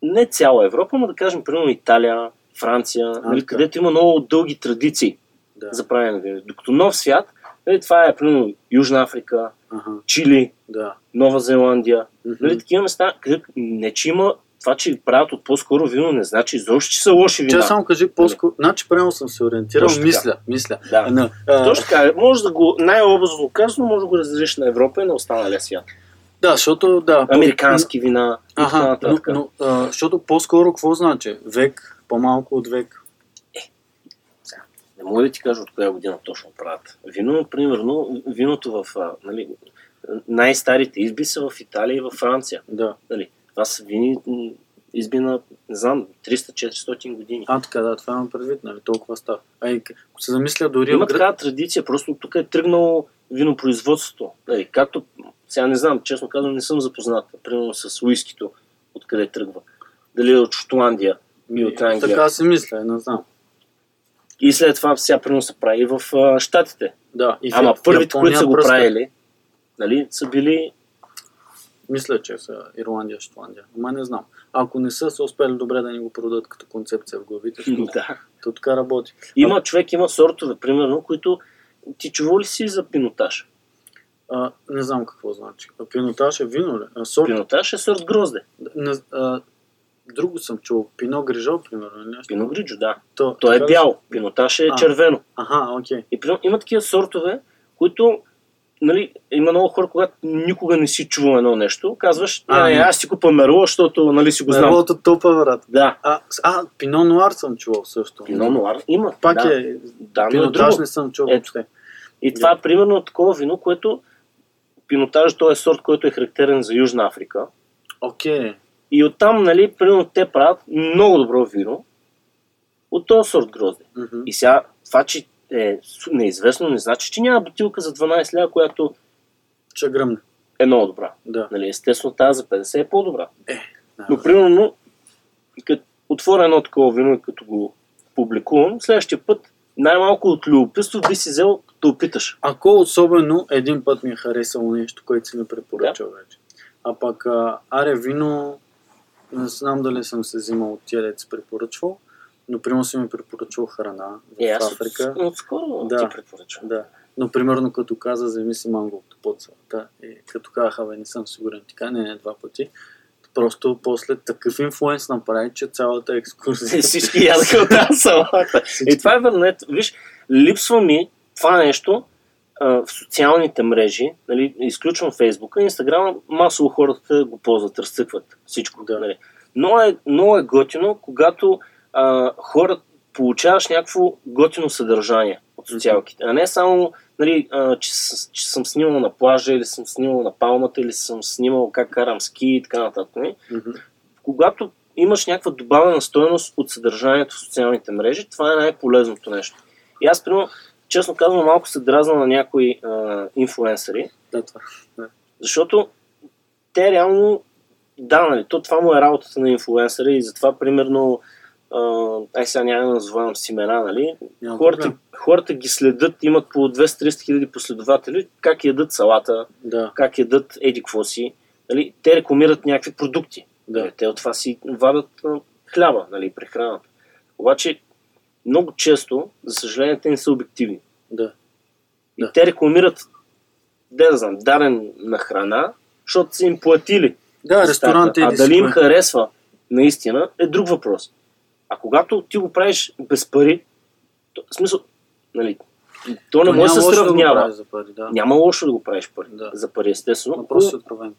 не цяла Европа, но да кажем, примерно Италия, Франция, нали, така. където има много дълги традиции Да. за правене на вино. Докато нов свят, нали, това е, примерно, Южна Африка, Ага, Чили, да. Нова Зеландия, Мгм. нали, такива места, където не, че има това, че правят от по-скоро вино, не значи изобщо, че са лоши вина. Че само кажи по-скоро, значи правилно съм се ориентирал, Точно така. мисля, мисля. Да. А, Точно така, може да го, най-образно казано, може да го разделиш на Европа и на останалия свят. да, защото, да. Американски вина и така Ага, но, но а, защото по-скоро какво значи? Век, по-малко от век. Не мога да ти кажа от коя година точно правят. Вино, примерно, виното в... Нали, най-старите изби са в Италия и във Франция. Да. Нали? Това са вини изби на, не знам, 300-400 години. А, така, да, това имам предвид, нали, толкова става. Ай, ако се замисля дори Има от гръд- такава традиция, просто тук е тръгнало винопроизводството. Нали, както, сега не знам, честно казвам, не съм запознат, примерно с уискито, откъде тръгва. Дали е от Шотландия и от Англия. Така си мисля, не знам. И след това сега примерно се прави в а, Штатите. Да, и в Ама Япония първите, които са го пръска. правили, нали, са били Мисля, че са Ирландия, Шотландия. Ама не знам. Ако не са, са успели добре да ни го продадат като концепция в главите, да. то така работи. Има човек, има сортове, примерно, които ти чувал ли си за пинотаж? А, не знам какво значи. А, Пинотаж е вино ли? А, сорт? Пинотаж е сорт грозде. Не, а, друго съм чул. Пино грижо, примерно. или Нещо. Пиногриджо, да. То, Той е бял, пинотаж е А. червено. Аха, окей. И примерно, има такива сортове, които нали, има много хора, когато никога не си чувал едно нещо, казваш, А, не. аз си купа мерло, защото нали си го знам. Мерлото топа, брат. Да, А, а, Пино Нуар съм чувал също. пино нуар има. Пак да. е, Да, но е пинотаж друго. не съм чувал Ето. въобще. И това е примерно такова вино, което пинотаж, то е сорт, който е характерен за Южна Африка. Окей. И оттам, нали, примерно те правят много добро вино от този сорт грозде. Мгм. И сега, това, че е неизвестно, не значи, че няма бутилка за 12 лева, която Ще гръмне. е много добра. Да. Нали, естествено, тази за 50 е по-добра. Да. Но, примерно, като отворя едно такова вино и като го публикувам, следващия път най-малко от любопитство би си взел да опиташ. Ако особено един път ми е харесало нещо, което си ми препоръчал вече. А пък а, аре вино, не знам дали съм се взимал от си препоръчвал, но примерно си ми препоръчал храна в Е, аз Африка. От, отскоро Да. ти препоръчвам. Да. Но примерно като каза, вземи си манговото под салата и като казаха, бе, не съм сигурен, така не, не, два пъти. Просто после такъв инфлуенс направи, че цялата екскурзия. И всички ядоха от тази салата. И това е верно. Ето, виж, липсва ми това нещо а, в социалните мрежи. Нали, изключвам Фейсбука, Инстаграм, масово хората го ползват, разцъкват всичко. Да. Нали. Но, е, много е готино, когато а, хората получаваш някакво готино съдържание от социалките, а не само нали, а, че, че съм снимал на плажа или съм снимал на палмата или съм снимал как карам ски и така нататък. нали Мгм. когато имаш някаква добавена стоеност от съдържанието в социалните мрежи, това е най-полезното нещо. И аз, примерно, честно казвам, малко се дразна на някои а, инфлуенсъри, Да, това. Да. защото те реално, да, нали, то това му е работата на инфлуенсъри и затова, примерно, а, ай сега няма да назовавам с имена, нали, Няма хората, проблем. хората ги следят, имат по 200-300 хиляди последователи, как ядат салата, Да, как ядат еди какво си, нали, те рекламират някакви продукти. да. Нали, Те от това си вадат хляба, нали, прехраната. Обаче, много често, за съжаление, те не са обективни. Да. И Да. те рекламират, де да знам, дарен на храна, защото са им платили. Да, за ресторант старта. А иди дали им харесва наистина е друг въпрос. А когато ти го правиш без пари, то, в смисъл, нали, то не То може да се да сравнява. правиш за пари, да. Няма лошо да го правиш пари. Да. За пари, естествено. Но просто си откровен.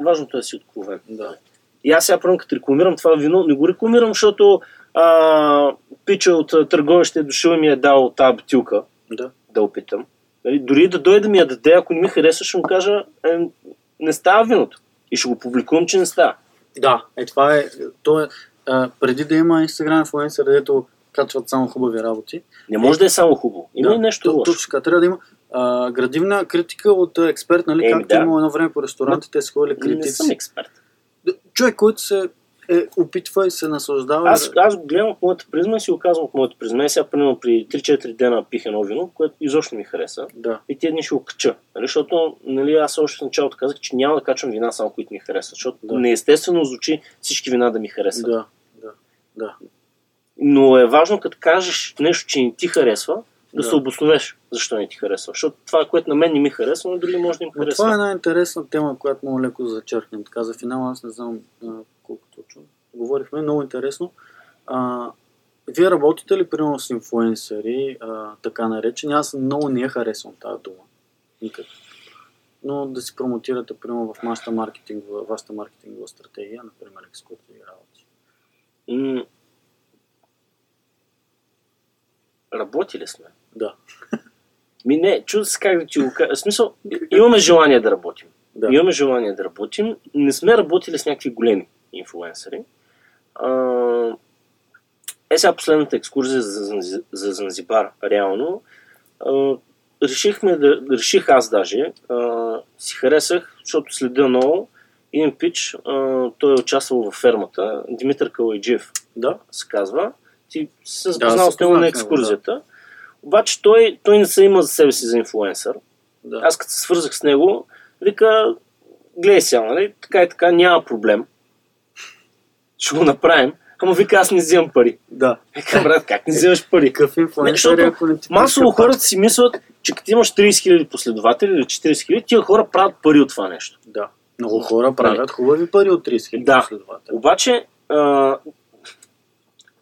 Важното е да си откровен. Да. И аз сега първо като рекламирам това вино, не го рекламирам, защото а, пича от търговище дошъл ми е дал тази бутилка Да. да опитам. Нали, дори да дойде да ми я даде, ако не ми хареса, ще му кажа, е, не става виното. И ще го публикувам, че не става. Да, е това е, то е, а, преди да има Instagram инфлуенсър, където качват само хубави работи. Не може да е само хубаво. Има да, и нещо лошо. Точно трябва да има а, градивна критика от експерт, нали, Еми, както да. има едно време по ресторантите, те са ходили Не съм критици. експерт. Човек, който се е, опитва и се наслаждава. Аз, аз го гледам от моята призма и си го казвам от моята призма. И сега, примерно, при 3-4 дена пих едно вино, което изобщо ми хареса. Да, И тези дни ще го кача. Нали? Защото нали, аз още в началото казах, че няма да качвам вина само, които ми харесват. Защото Да. неестествено звучи всички вина да ми харесват. да, да, да. Но е важно, като кажеш нещо, че не ти харесва, да, Да. се обосновеш защо не ти харесва. Защото това, което на мен не ми харесва, на други може да им Но харесва. това е една интересна тема, която много леко да зачеркнем. Така за финал, аз не знам колко точно. Говорихме, много интересно. А, вие работите ли примерно с инфлуенсъри, а, така наречени? Аз много не я харесвам тази дума. Никак. Но да си промотирате, примерно, в нашата маркетингова, вашата маркетингова стратегия, например, екскурзии и работи. М- Работили сме. Да. Ми не, чуда се как да ти го кажа. Смисъл, имаме желание да работим. Да. Имаме желание да работим. Не сме работили с някакви големи инфлуенсъри. Е сега последната екскурзия за, за Занзибар, реално. А, решихме да, реших аз даже, а, си харесах, защото следя много. Един пич, а, той е участвал във фермата, Димитър Калайджиев Да. се казва. Ти се запознал Да, с него на екскурзията. Обаче той, той не се има за себе си за инфлуенсър. Да. Аз като се свързах с него, вика, гледай сега, нали, така и така, няма проблем. Ще го направим. Ама вика, аз не взимам пари. да. Вика, брат, как не взимаш пари? Какъв инфлуенсър е, ако не ти Масово хората си мислят, че като имаш 30 000 последователи или 40 000, тия хора правят пари от това нещо. Да. Много хора правят хубави пари от 30 000 Да. последователи. Обаче, а,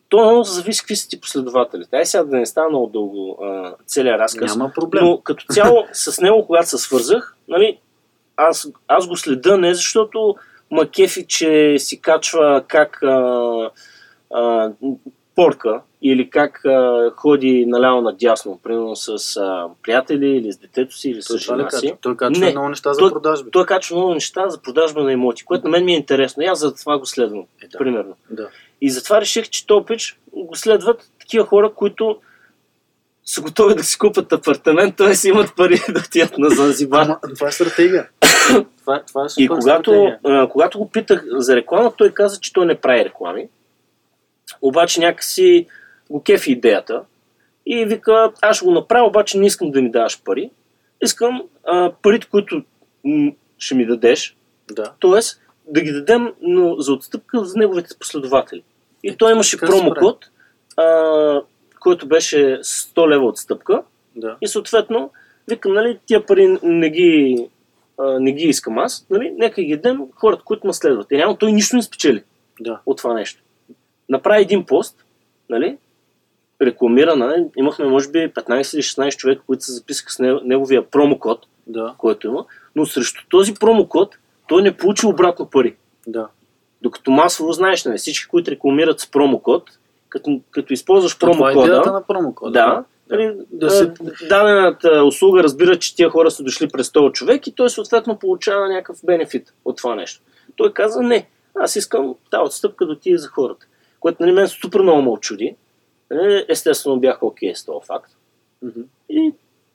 то много зависи какви са ти последователите. Ай сега да не става много дълго а, целият разказ. Няма проблем. Но като цяло с него, когато се свързах, нали, аз, аз го следа не защото ма кефи, че си качва как а, а, порка или как а, ходи наляво надясно, примерно с а, приятели или с детето си или с Той, ли жена си. Той качва Не. много неща за Той- продажби. Той качва много неща за продажба на имоти, което на мен ми е интересно. И аз за това го следвам, Е, да. примерно. Да. И затова реших, че този пич го следват такива хора, които са готови да си купат апартамент, т.е. имат пари да отидат на Занзибар. Ама, това е стратегия. Това, това е И когато, а, когато го питах за реклама, той каза, че той не прави реклами. Обаче някакси го кефи идеята. И вика, аз ще го направя, обаче не искам да ми даваш пари. Искам а, парите, които м, ще ми дадеш, Да. т.е. да ги дадем но за отстъпка за неговите последователи. И той имаше промокод, а, който беше 100 лева отстъпка. Да. И съответно, викам, нали, тия пари не ги, а, не ги искам аз, нали, нека ги дадем хората, които ме следват. И реално той нищо не спечели Да. от това нещо. Направи един пост, нали, рекламира, нали, имахме може би 15 или 16 човека, които се записаха с него- неговия промокод, Да. който има, но срещу този промокод той не получи обратно пари. Да. Докато масово знаеш, нали, всички, които рекламират с промокод, като, като използваш Това е промокода, на промокода. да, нали, Да се- дадената услуга разбира, че тия хора са дошли през 100 човек и той съответно получава някакъв бенефит от това нещо. Той каза, не, аз искам тази отстъпка да отиде за хората. Което нали, мен супер много ме очуди. Е, Естествено бях окей с този факт. Мгм. И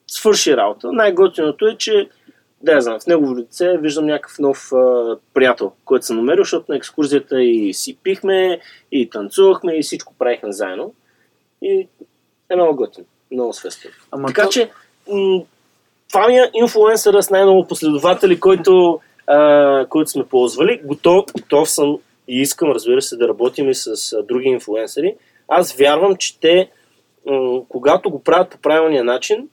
свърши работа. Най-готиното е, че да я знам, в негово лице виждам някакъв нов а, приятел, който съм намерил, защото на екскурзията и си пихме, и танцувахме, и всичко правихме заедно. И е много готин, много свестен. Ама Така то- че, м- това ми е инфлуенсъра с най-много последователи, който, а, който сме ползвали. Готов, готов съм и искам, разбира се, да работим и с а, други инфлуенсъри. Аз вярвам, че те, м- когато го правят по правилния начин,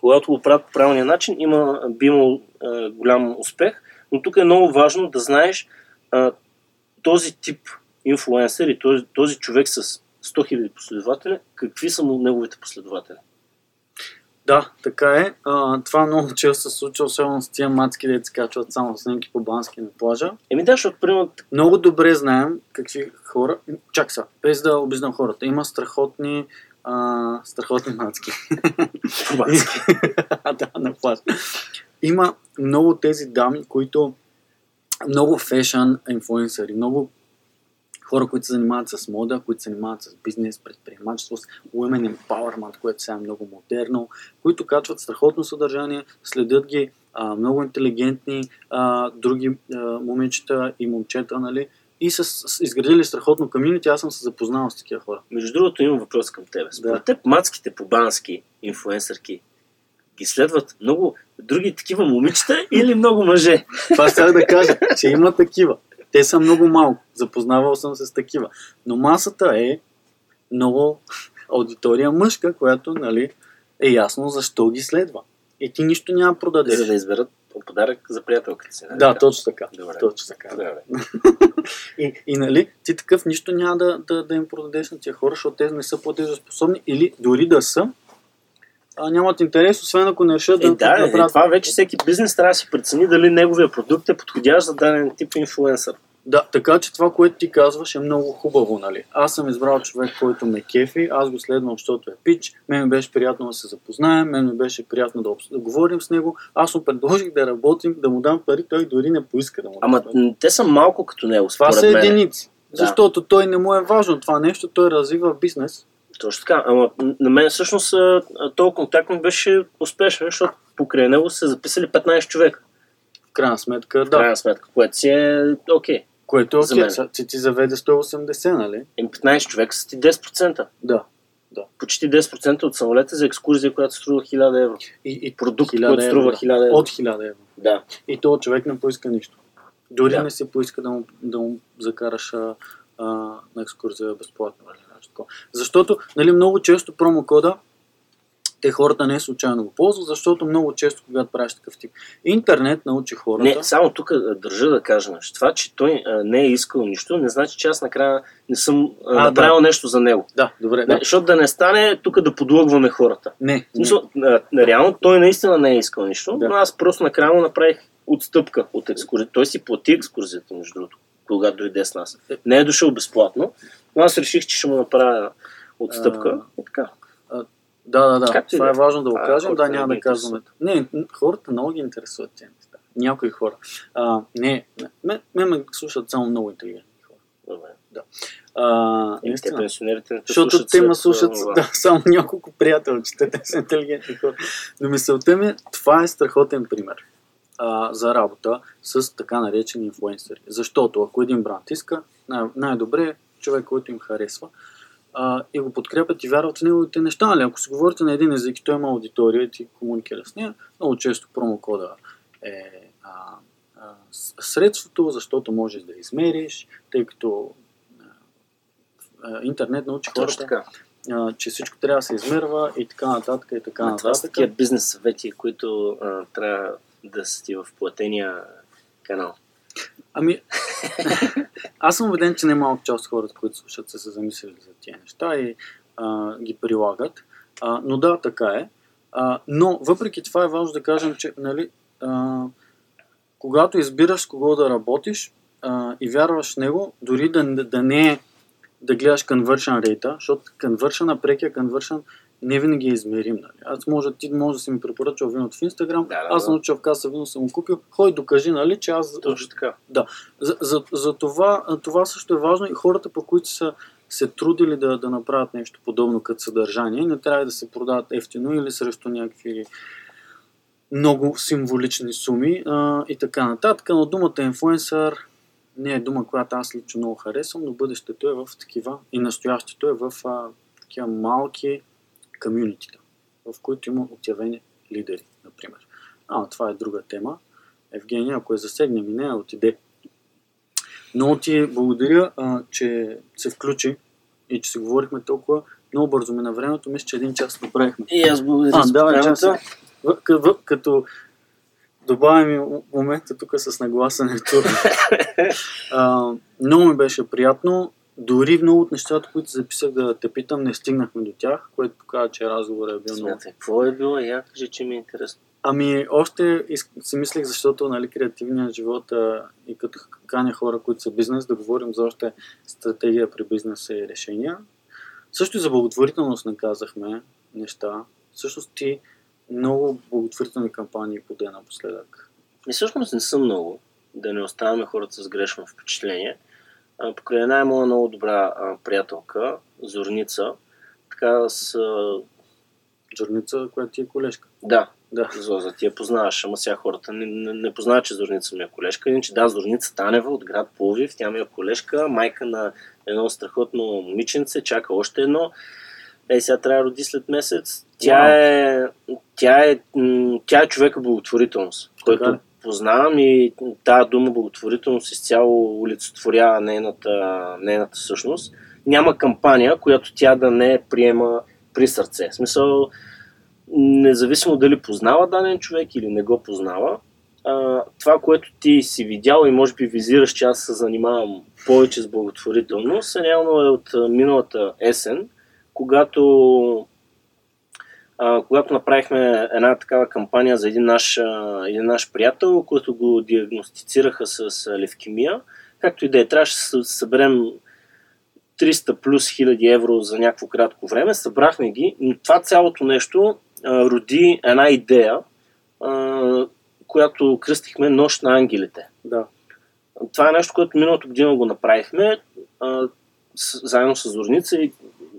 когато го правят по правилния начин, има, би имал а, голям успех. Но тук е много важно да знаеш а, този тип инфлуенсър и този, този човек с 100 000 последователи, какви са му неговите последователи. Да, така е. А, това много често се случва, особено с тия мацки, де се качват само снимки по бански на плажа. Еми да, защото, примерно, Много добре знаем какви хора... Чак са, без да обиждам хората. Има страхотни, а, страхотни мацки. да, на плаж. Има много тези дами, които много фешън инфлуенсъри, много хора, които се занимават с мода, които се занимават с бизнес, предприемачество, с women empowerment, което сега е много модерно, които качват страхотно съдържание, следят ги а, много интелигентни а, други а, момичета и момчета, нали? И са изградили страхотно комьюнити. Аз съм се запознал с такива хора. Между другото, имам въпрос към тебе. Според Да. теб, мацките по бански, инфлуенсърки, ги следват много други такива момичета или много мъже? Това ще да кажа, че има такива. Те са много малко. Запознавал съм се с такива. Но масата е много аудитория мъжка, която нали, е ясно защо ги следва. И ти нищо няма да продадеш. За да изберат подарък за приятелката си. нали Да, точно така. Добре. Точно така. Добре. И, и нали, ти такъв нищо няма да, да, да им продадеш на тия хора, защото те не са платежоспособни или дори да са, а, нямат интерес, освен ако не решат Е, да, да, е, това вече всеки бизнес трябва да си прецени дали неговия продукт е подходящ за даден тип инфлуенсър. Да, така че това, което ти казваш е много хубаво, нали? Аз съм избрал човек, който ме кефи, аз го следвам, защото е пич, мен ми беше приятно да се запознаем, мен ми беше приятно да, обс... да говорим с него, аз му предложих да работим, да му дам пари, той дори не поиска да му дам Ама пари. те са малко като него, Това са единици. Да. Защото той не му е важно това нещо, той развива бизнес. Точно така. Ама на мен всъщност този контакт ми беше успешен, защото покрай него са записали 15 човека. В крайна сметка, В да. крайна сметка, което си е окей. Което е окей. Сега Ти, ти заведе 180, нали? Ем 15 човека са ти 10%. Да. Почти 10% от самолета за екскурзия, която струва 1000 евро. И, и Продукт, 1000 който струва евро, 1000 евро. От 1000 евро. Да. И този човек не поиска нищо. Дори Да. не се поиска да му, да му закараш а, а, на екскурзия безплатно. Нещо. Защото нали, много често промокода те хората не случайно го ползват, защото много често, когато правиш такъв тип интернет, научи хората. Не, само тук държа да кажа нещо. Това, че той а, не е искал нищо, не значи, че аз накрая не съм а, А, направил нещо за него. Да, добре. Не, Да. защото да не стане тук да подлъгваме хората. Не, не. Смисъл, а, реално той наистина не е искал нищо, Да. но аз просто накрая му направих отстъпка от екскурзията. Той си плати екскурзията, между другото, когато дойде с нас. Не е дошъл безплатно, но аз реших, че ще му направя отстъпка. И така. Да, да, да. Както Това да е е. важно да го А, кажем. Да, няма да казваме. Не, хората много ги интересуват тези неща. Някои хора. А, не, не, ме, ме, слушат само много интелигентни хора. Добре. А, И те пенсионерите не Защото те ме слушат да, само няколко приятелчета, те са интелигентни хора. Но мисълта ми, това е страхотен пример а, за работа с така наречени инфлуенсъри. Защото ако един бранд иска, най- най-добре е човек, който им харесва а, и го подкрепят и вярват в неговите неща. Нали? Ако си говорите на един език и той има аудитория и ти комуникира с нея, много често промокода е а, а, средството, защото можеш да измериш, тъй като а, интернет научи Точно хората, така. а, че всичко трябва да се измерва и така нататък и така А, това са нататък. такива бизнес съвети, които а, трябва да са ти в платения канал. Ами, аз съм убеден, че немалко част от хората, които слушат, са се замислили за тия неща и а, ги прилагат. А, но да, така е. А, но, въпреки това е важно да кажем, че нали, а, когато избираш с кого да работиш а, и вярваш в него, дори да, да не е да гледаш conversion rate, защото conversion, прекия conversion не винаги е измерим. Нали? Аз може, ти може да си ми препоръчал виното в Instagram, Да, да, аз да. съм научил в каса вино, съм го купил, хой докажи, нали, че аз Точно така. за, за, за това, това също е важно и хората, по които са се трудили да, да направят нещо подобно като съдържание, не трябва да се продават ефтино или срещу някакви много символични суми а, и така нататък. Но думата инфлуенсър не е дума, която аз лично много харесвам, но бъдещето е в такива и настоящето е в а, такива малки комюнитита, в които има отявени лидери, например. А, това е друга тема. Евгения, ако я засегнем и нея, отиде. Много ти благодаря, а, че се включи и че си говорихме толкова много бързо ми на времето. Мисля, че един час направихме. И аз благодаря А, давай, час. В, в, като добавим и момента тук с нагласането. а, много ми беше приятно. Дори много от нещата, които записах да те питам, не стигнахме до тях, което показва, че разговорът е бил много Смятай, какво е било? Я кажи, че ми е интересно. Ами, още си мислех, защото нали, креативният живот и като каня хора, които са бизнес, да говорим за още стратегия при бизнеса и решения. Също и за благотворителност не казахме неща. Всъщност ти много благотворителни кампании поде напоследък. И всъщност не съм много, да не оставяме хората с грешно впечатление. Покрай една е моя много добра приятелка, Зорница, така с... А, Журница, която ти е колежка. да, Да. Зоза, ти я познаваш, ама сега хората не, не, не познават, че Зорница ми е колежка. Иначе да, Зорница Танева от град Пловдив, тя ми е колежка, майка на едно страхотно момиченце, чака още едно. Ей, сега трябва да роди след месец. Тя Вау. е, тя е, тя е човека благотворителност, който? Познавам и тази дума благотворителност изцяло олицетворява нейната, нейната същност. Няма кампания, която тя да не приема при сърце. В смисъл, независимо дали познава даден човек или не го познава, това, което ти си видял и може би визираш, че аз се занимавам повече с благотворителност, реално е от миналата есен, когато, а, когато направихме една такава кампания за един наш, а, един наш приятел, който го диагностицираха с а, левкемия. както и да е, трябваше да съберем 300 плюс хиляди евро за някакво кратко време, събрахме ги, но това цялото нещо а, роди една идея, а, която кръстихме Нощ на ангелите. Да. Това е нещо, което миналото година го направихме, а, с, заедно с Зорница и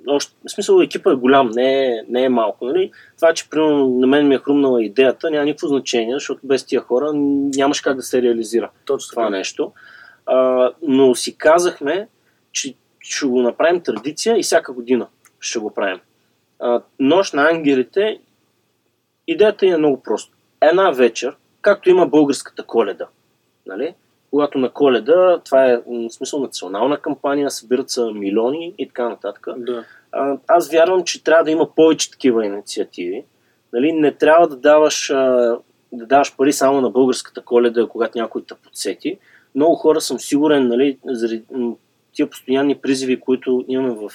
още, в смисъл екипа е голям, не е, не е малко. Нали? Това, че примерно на мен ми е хрумнала идеята, няма никакво значение, защото без тия хора нямаш как да се реализира Точно това така. нещо. А, но си казахме, че ще го направим традиция и всяка година ще го правим. А, Нощ на ангелите, идеята е много проста. Една вечер, както има българската коледа, нали? Когато на коледа, това е в смисъл национална кампания, събират се милиони и така нататък. Да. А, аз вярвам, че трябва да има повече такива инициативи. Нали? Не трябва да даваш, да даваш пари само на българската коледа, когато някой те подсети. Много хора съм сигурен, нали, заради тия постоянни призиви, които имаме в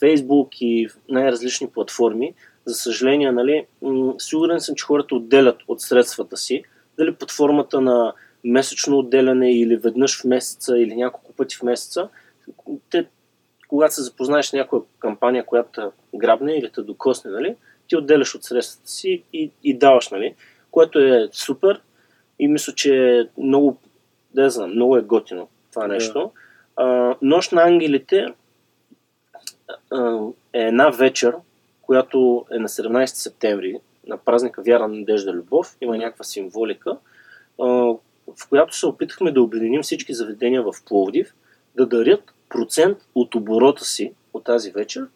Фейсбук и в най-различни платформи, за съжаление, нали, сигурен съм, че хората отделят от средствата си, дали под формата на месечно отделяне или веднъж в месеца или няколко пъти в месеца. Те, когато се запознаеш с някоя кампания, която грабне или те докосне, нали, ти отделяш от средствата си и, и даваш, нали, което е супер и мисля, че е много, да знам, много е готино това нещо. А, Нощ на ангелите а, е една вечер, която е на 17 септември, на празника Вяра, Надежда, Любов. Има някаква символика, в която се опитахме да обединим всички заведения в Пловдив, да дарят процент от оборота си от тази вечер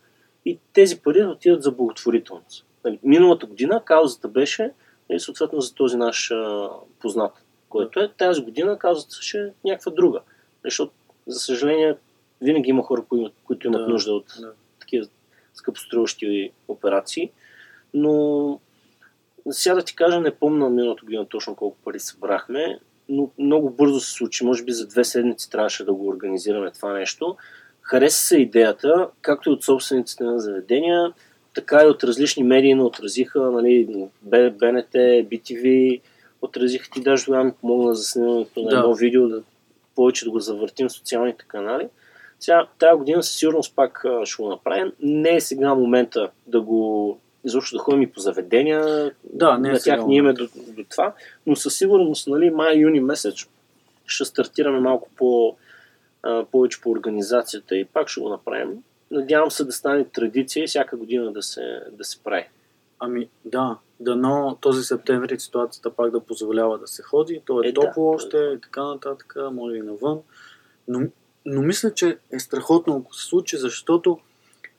и тези пари да отидат за благотворителност. Нали, Миналата година каузата беше нали, съответно за този наш а, познат, който е. Тази година каузата ще е някаква друга. Защото, за съжаление, винаги има хора, които, които имат Да, нужда от да. такива скъпоструващи операции. Но сега да ти кажа, не помня миналата година точно колко пари събрахме, но много бързо се случи. Може би за две седмици трябваше да го организираме това нещо. Хареса се идеята, както и от собствениците на заведения, така и от различни медии не отразиха, нали, БНТ, BTV, отразиха ти даже тогава ми помогна за снимането на Да. едно видео, да повече да го завъртим в социалните канали. Сега, тази година със сигурност пак ще го направим. Не е сега момента да го изобщо да ходим и по заведения, Да, не е на тях ни име момента. до, до това, но със сигурност, нали, май-юни месец ще стартираме малко по, а, повече по организацията и пак ще го направим. Надявам се да стане традиция и всяка година да се, да се прави. Ами да, дано този септември ситуацията пак да позволява да се ходи. То е, Е, да. топло още и така нататък, може и навън. Но, но мисля, че е страхотно, ако се случи, защото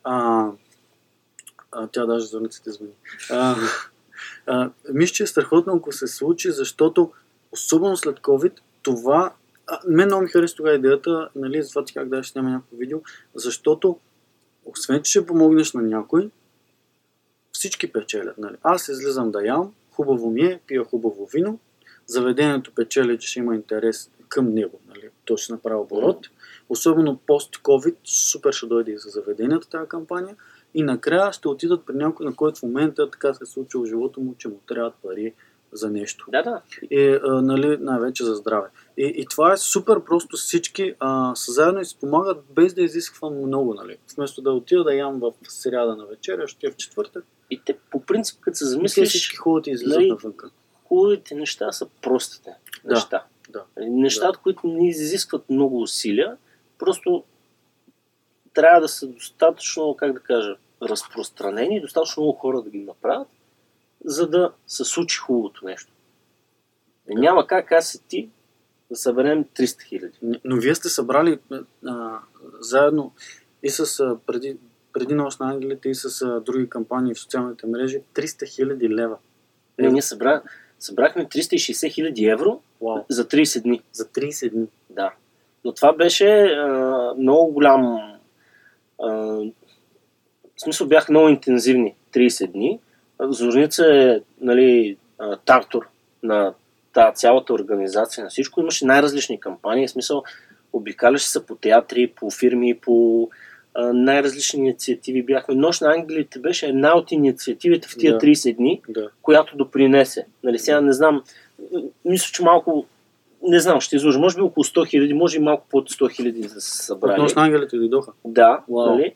а, а, тя даже зорниците звъни. А, а, мисля, че е страхотно, ако се случи, защото особено след COVID, това а, мен много ми хареса тогава идеята, нали, за това ти как да ще снимам някакво видео, защото освен, че ще помогнеш на някой, всички печелят. Нали? Аз излизам да ям, хубаво ми е, пия хубаво вино, заведението печели, че ще има интерес към него. Нали? То ще направи оборот. Особено пост-COVID, супер ще дойде и за заведенията тази кампания. И накрая ще отидат при някой, на който в момента така се е случило в живота му, че му трябват пари за нещо. Да, да. И а, нали, най-вече за здраве. И, и това е супер просто всички а, са заедно и си помагат без да изисква много. Нали. Вместо да отида да ям в сряда на вечеря, ще е в четвъртък. И те, по принцип, като се замислиш, всички хубаво излизат нали, навънка. хубавите неща са простите Да, неща. да. Нещата, които не изискват много усилия, просто трябва да са достатъчно, как да кажа, разпространени, достатъчно много хора да ги направят, за да се случи хубавото нещо. Да. Няма как аз и ти да съберем 300 хиляди. Но вие сте събрали а, заедно и с а, преди, преди Нощ на ангелите и с а, други кампании в социалните мрежи 300 хиляди лева. Не, ние събра, събрахме 360 хиляди евро Вау. за 30 дни. За 30 дни. Да. Но това беше а, много голям. А, в смисъл бяха много интензивни 30 дни. Зорница е нали, тартор на тази цялата организация, на всичко. Имаше най-различни кампании. В смисъл, обикаляше се по театри, по фирми, по а, най-различни инициативи бяхме. Нощ на ангелите беше една от инициативите в тия Да. 30 дни, Да. която допринесе. Нали, сега не знам, мисля, че малко не знам, ще изложа. Може би около 100 хиляди, може и малко под 100 хиляди да са събрали. Относно ангелите дойдоха. Да, Вау. нали?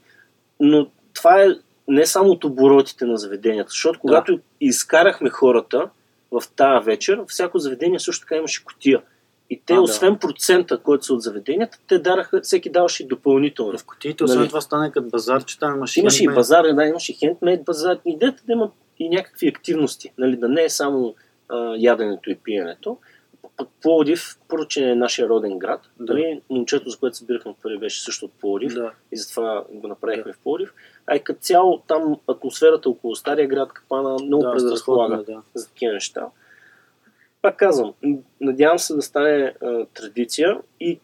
но това е не само от оборотите на заведенията, защото когато изкарахме хората в тази вечер, всяко заведение също така имаше котия. И те, А, да. освен процента, който са от заведенията, те дараха, всеки даваше и допълнително. В кутиите, освен Нали? това стана и като базар, че там имаше Имаше и базар, да, имаше и хендмейд базар. Идеята да има и някакви активности, нали, да не е само а, яденето и пиенето. Пък Пловдив, поручен е нашия роден град. Да. Нали, момчето, за което събирахме пари, беше също от Пловдив Да. и затова го направихме в Пловдив. А и като цяло там атмосферата около Стария град, Капана, много да, предразполага е, да. за такива неща. Пак казвам, надявам се да стане а, традиция и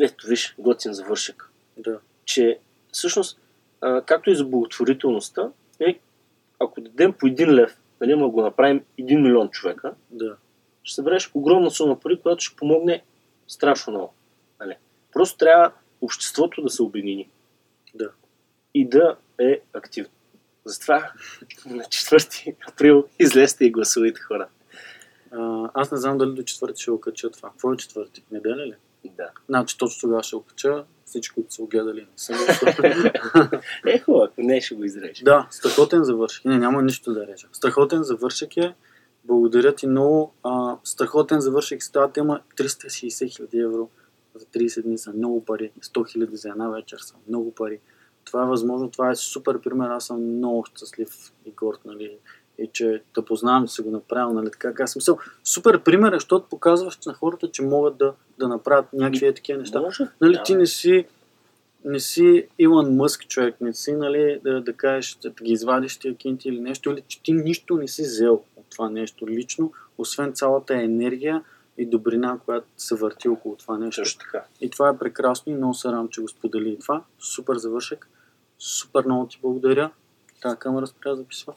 ето виж, готин завършек да. че всъщност, а, както и за благотворителността, е, ако дадем по един лев, нали, ама го направим един милион човека, Да. ще събереш огромна сума пари, която ще помогне страшно много. Нали. Просто трябва обществото да се обедини. Да. И да е активно. Затова на 4 април излезте и гласувайте хора. А, аз не знам дали до четвърти ще го кача това. Какво е четвърти? Неделя ли? Да. Значи точно тогава ще го кача. Всички, които са го гледали, не са. Е, хубаво, ако не ще го изрежеш. да, страхотен завършек. Не, няма нищо да режа. Страхотен завършек е. Благодаря ти много. А, страхотен завършек с тази тема. 360 хиляди евро за 30 дни са много пари. 100 хиляди за една вечер са много пари. Това е възможно. Това е супер пример. Аз съм много щастлив и горд, нали? И че те познавам, че си го направил, нали? Така, как съм Супер пример, е, защото показваш на хората, че могат да, да направят някакви е такива неща. Може? Нали, Да. ти не си, не си Илон Мъск човек, не си, нали, да, да кажеш, да, да ги извадиш тия кинти или нещо, или че ти нищо не си взел от това нещо лично, освен цялата енергия и добрина, която се върти около това нещо. Също така. И това е прекрасно и много се радвам, че го сподели и това. Супер завършек. Супер много ти благодаря. Тази камера спря да записва.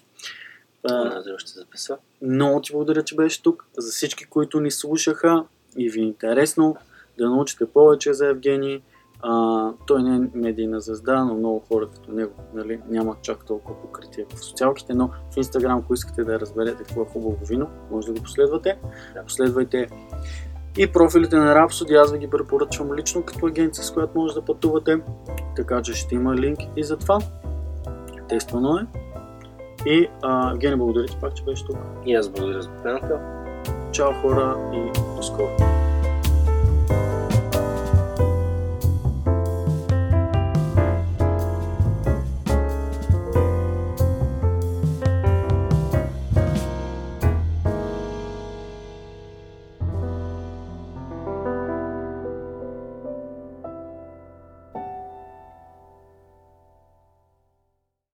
Това ще записва. много ти благодаря, че беше тук. За всички, които ни слушаха и ви е интересно да научите повече за Евгений. А, той не е медийна звезда, но много хора като него нали, нямат чак толкова покритие в социалките, но в Инстаграм, ако искате да разберете какво е хубаво вино, може да го последвате. Да. Последвайте и профилите на Rhapsody, аз ви ги препоръчвам лично като агенция, с която може да пътувате, така че ще има линк и за това. Тествано е. И а, Евгений, благодаря ти пак, че беше тук. И аз благодаря за поканата. Чао хора и до скоро!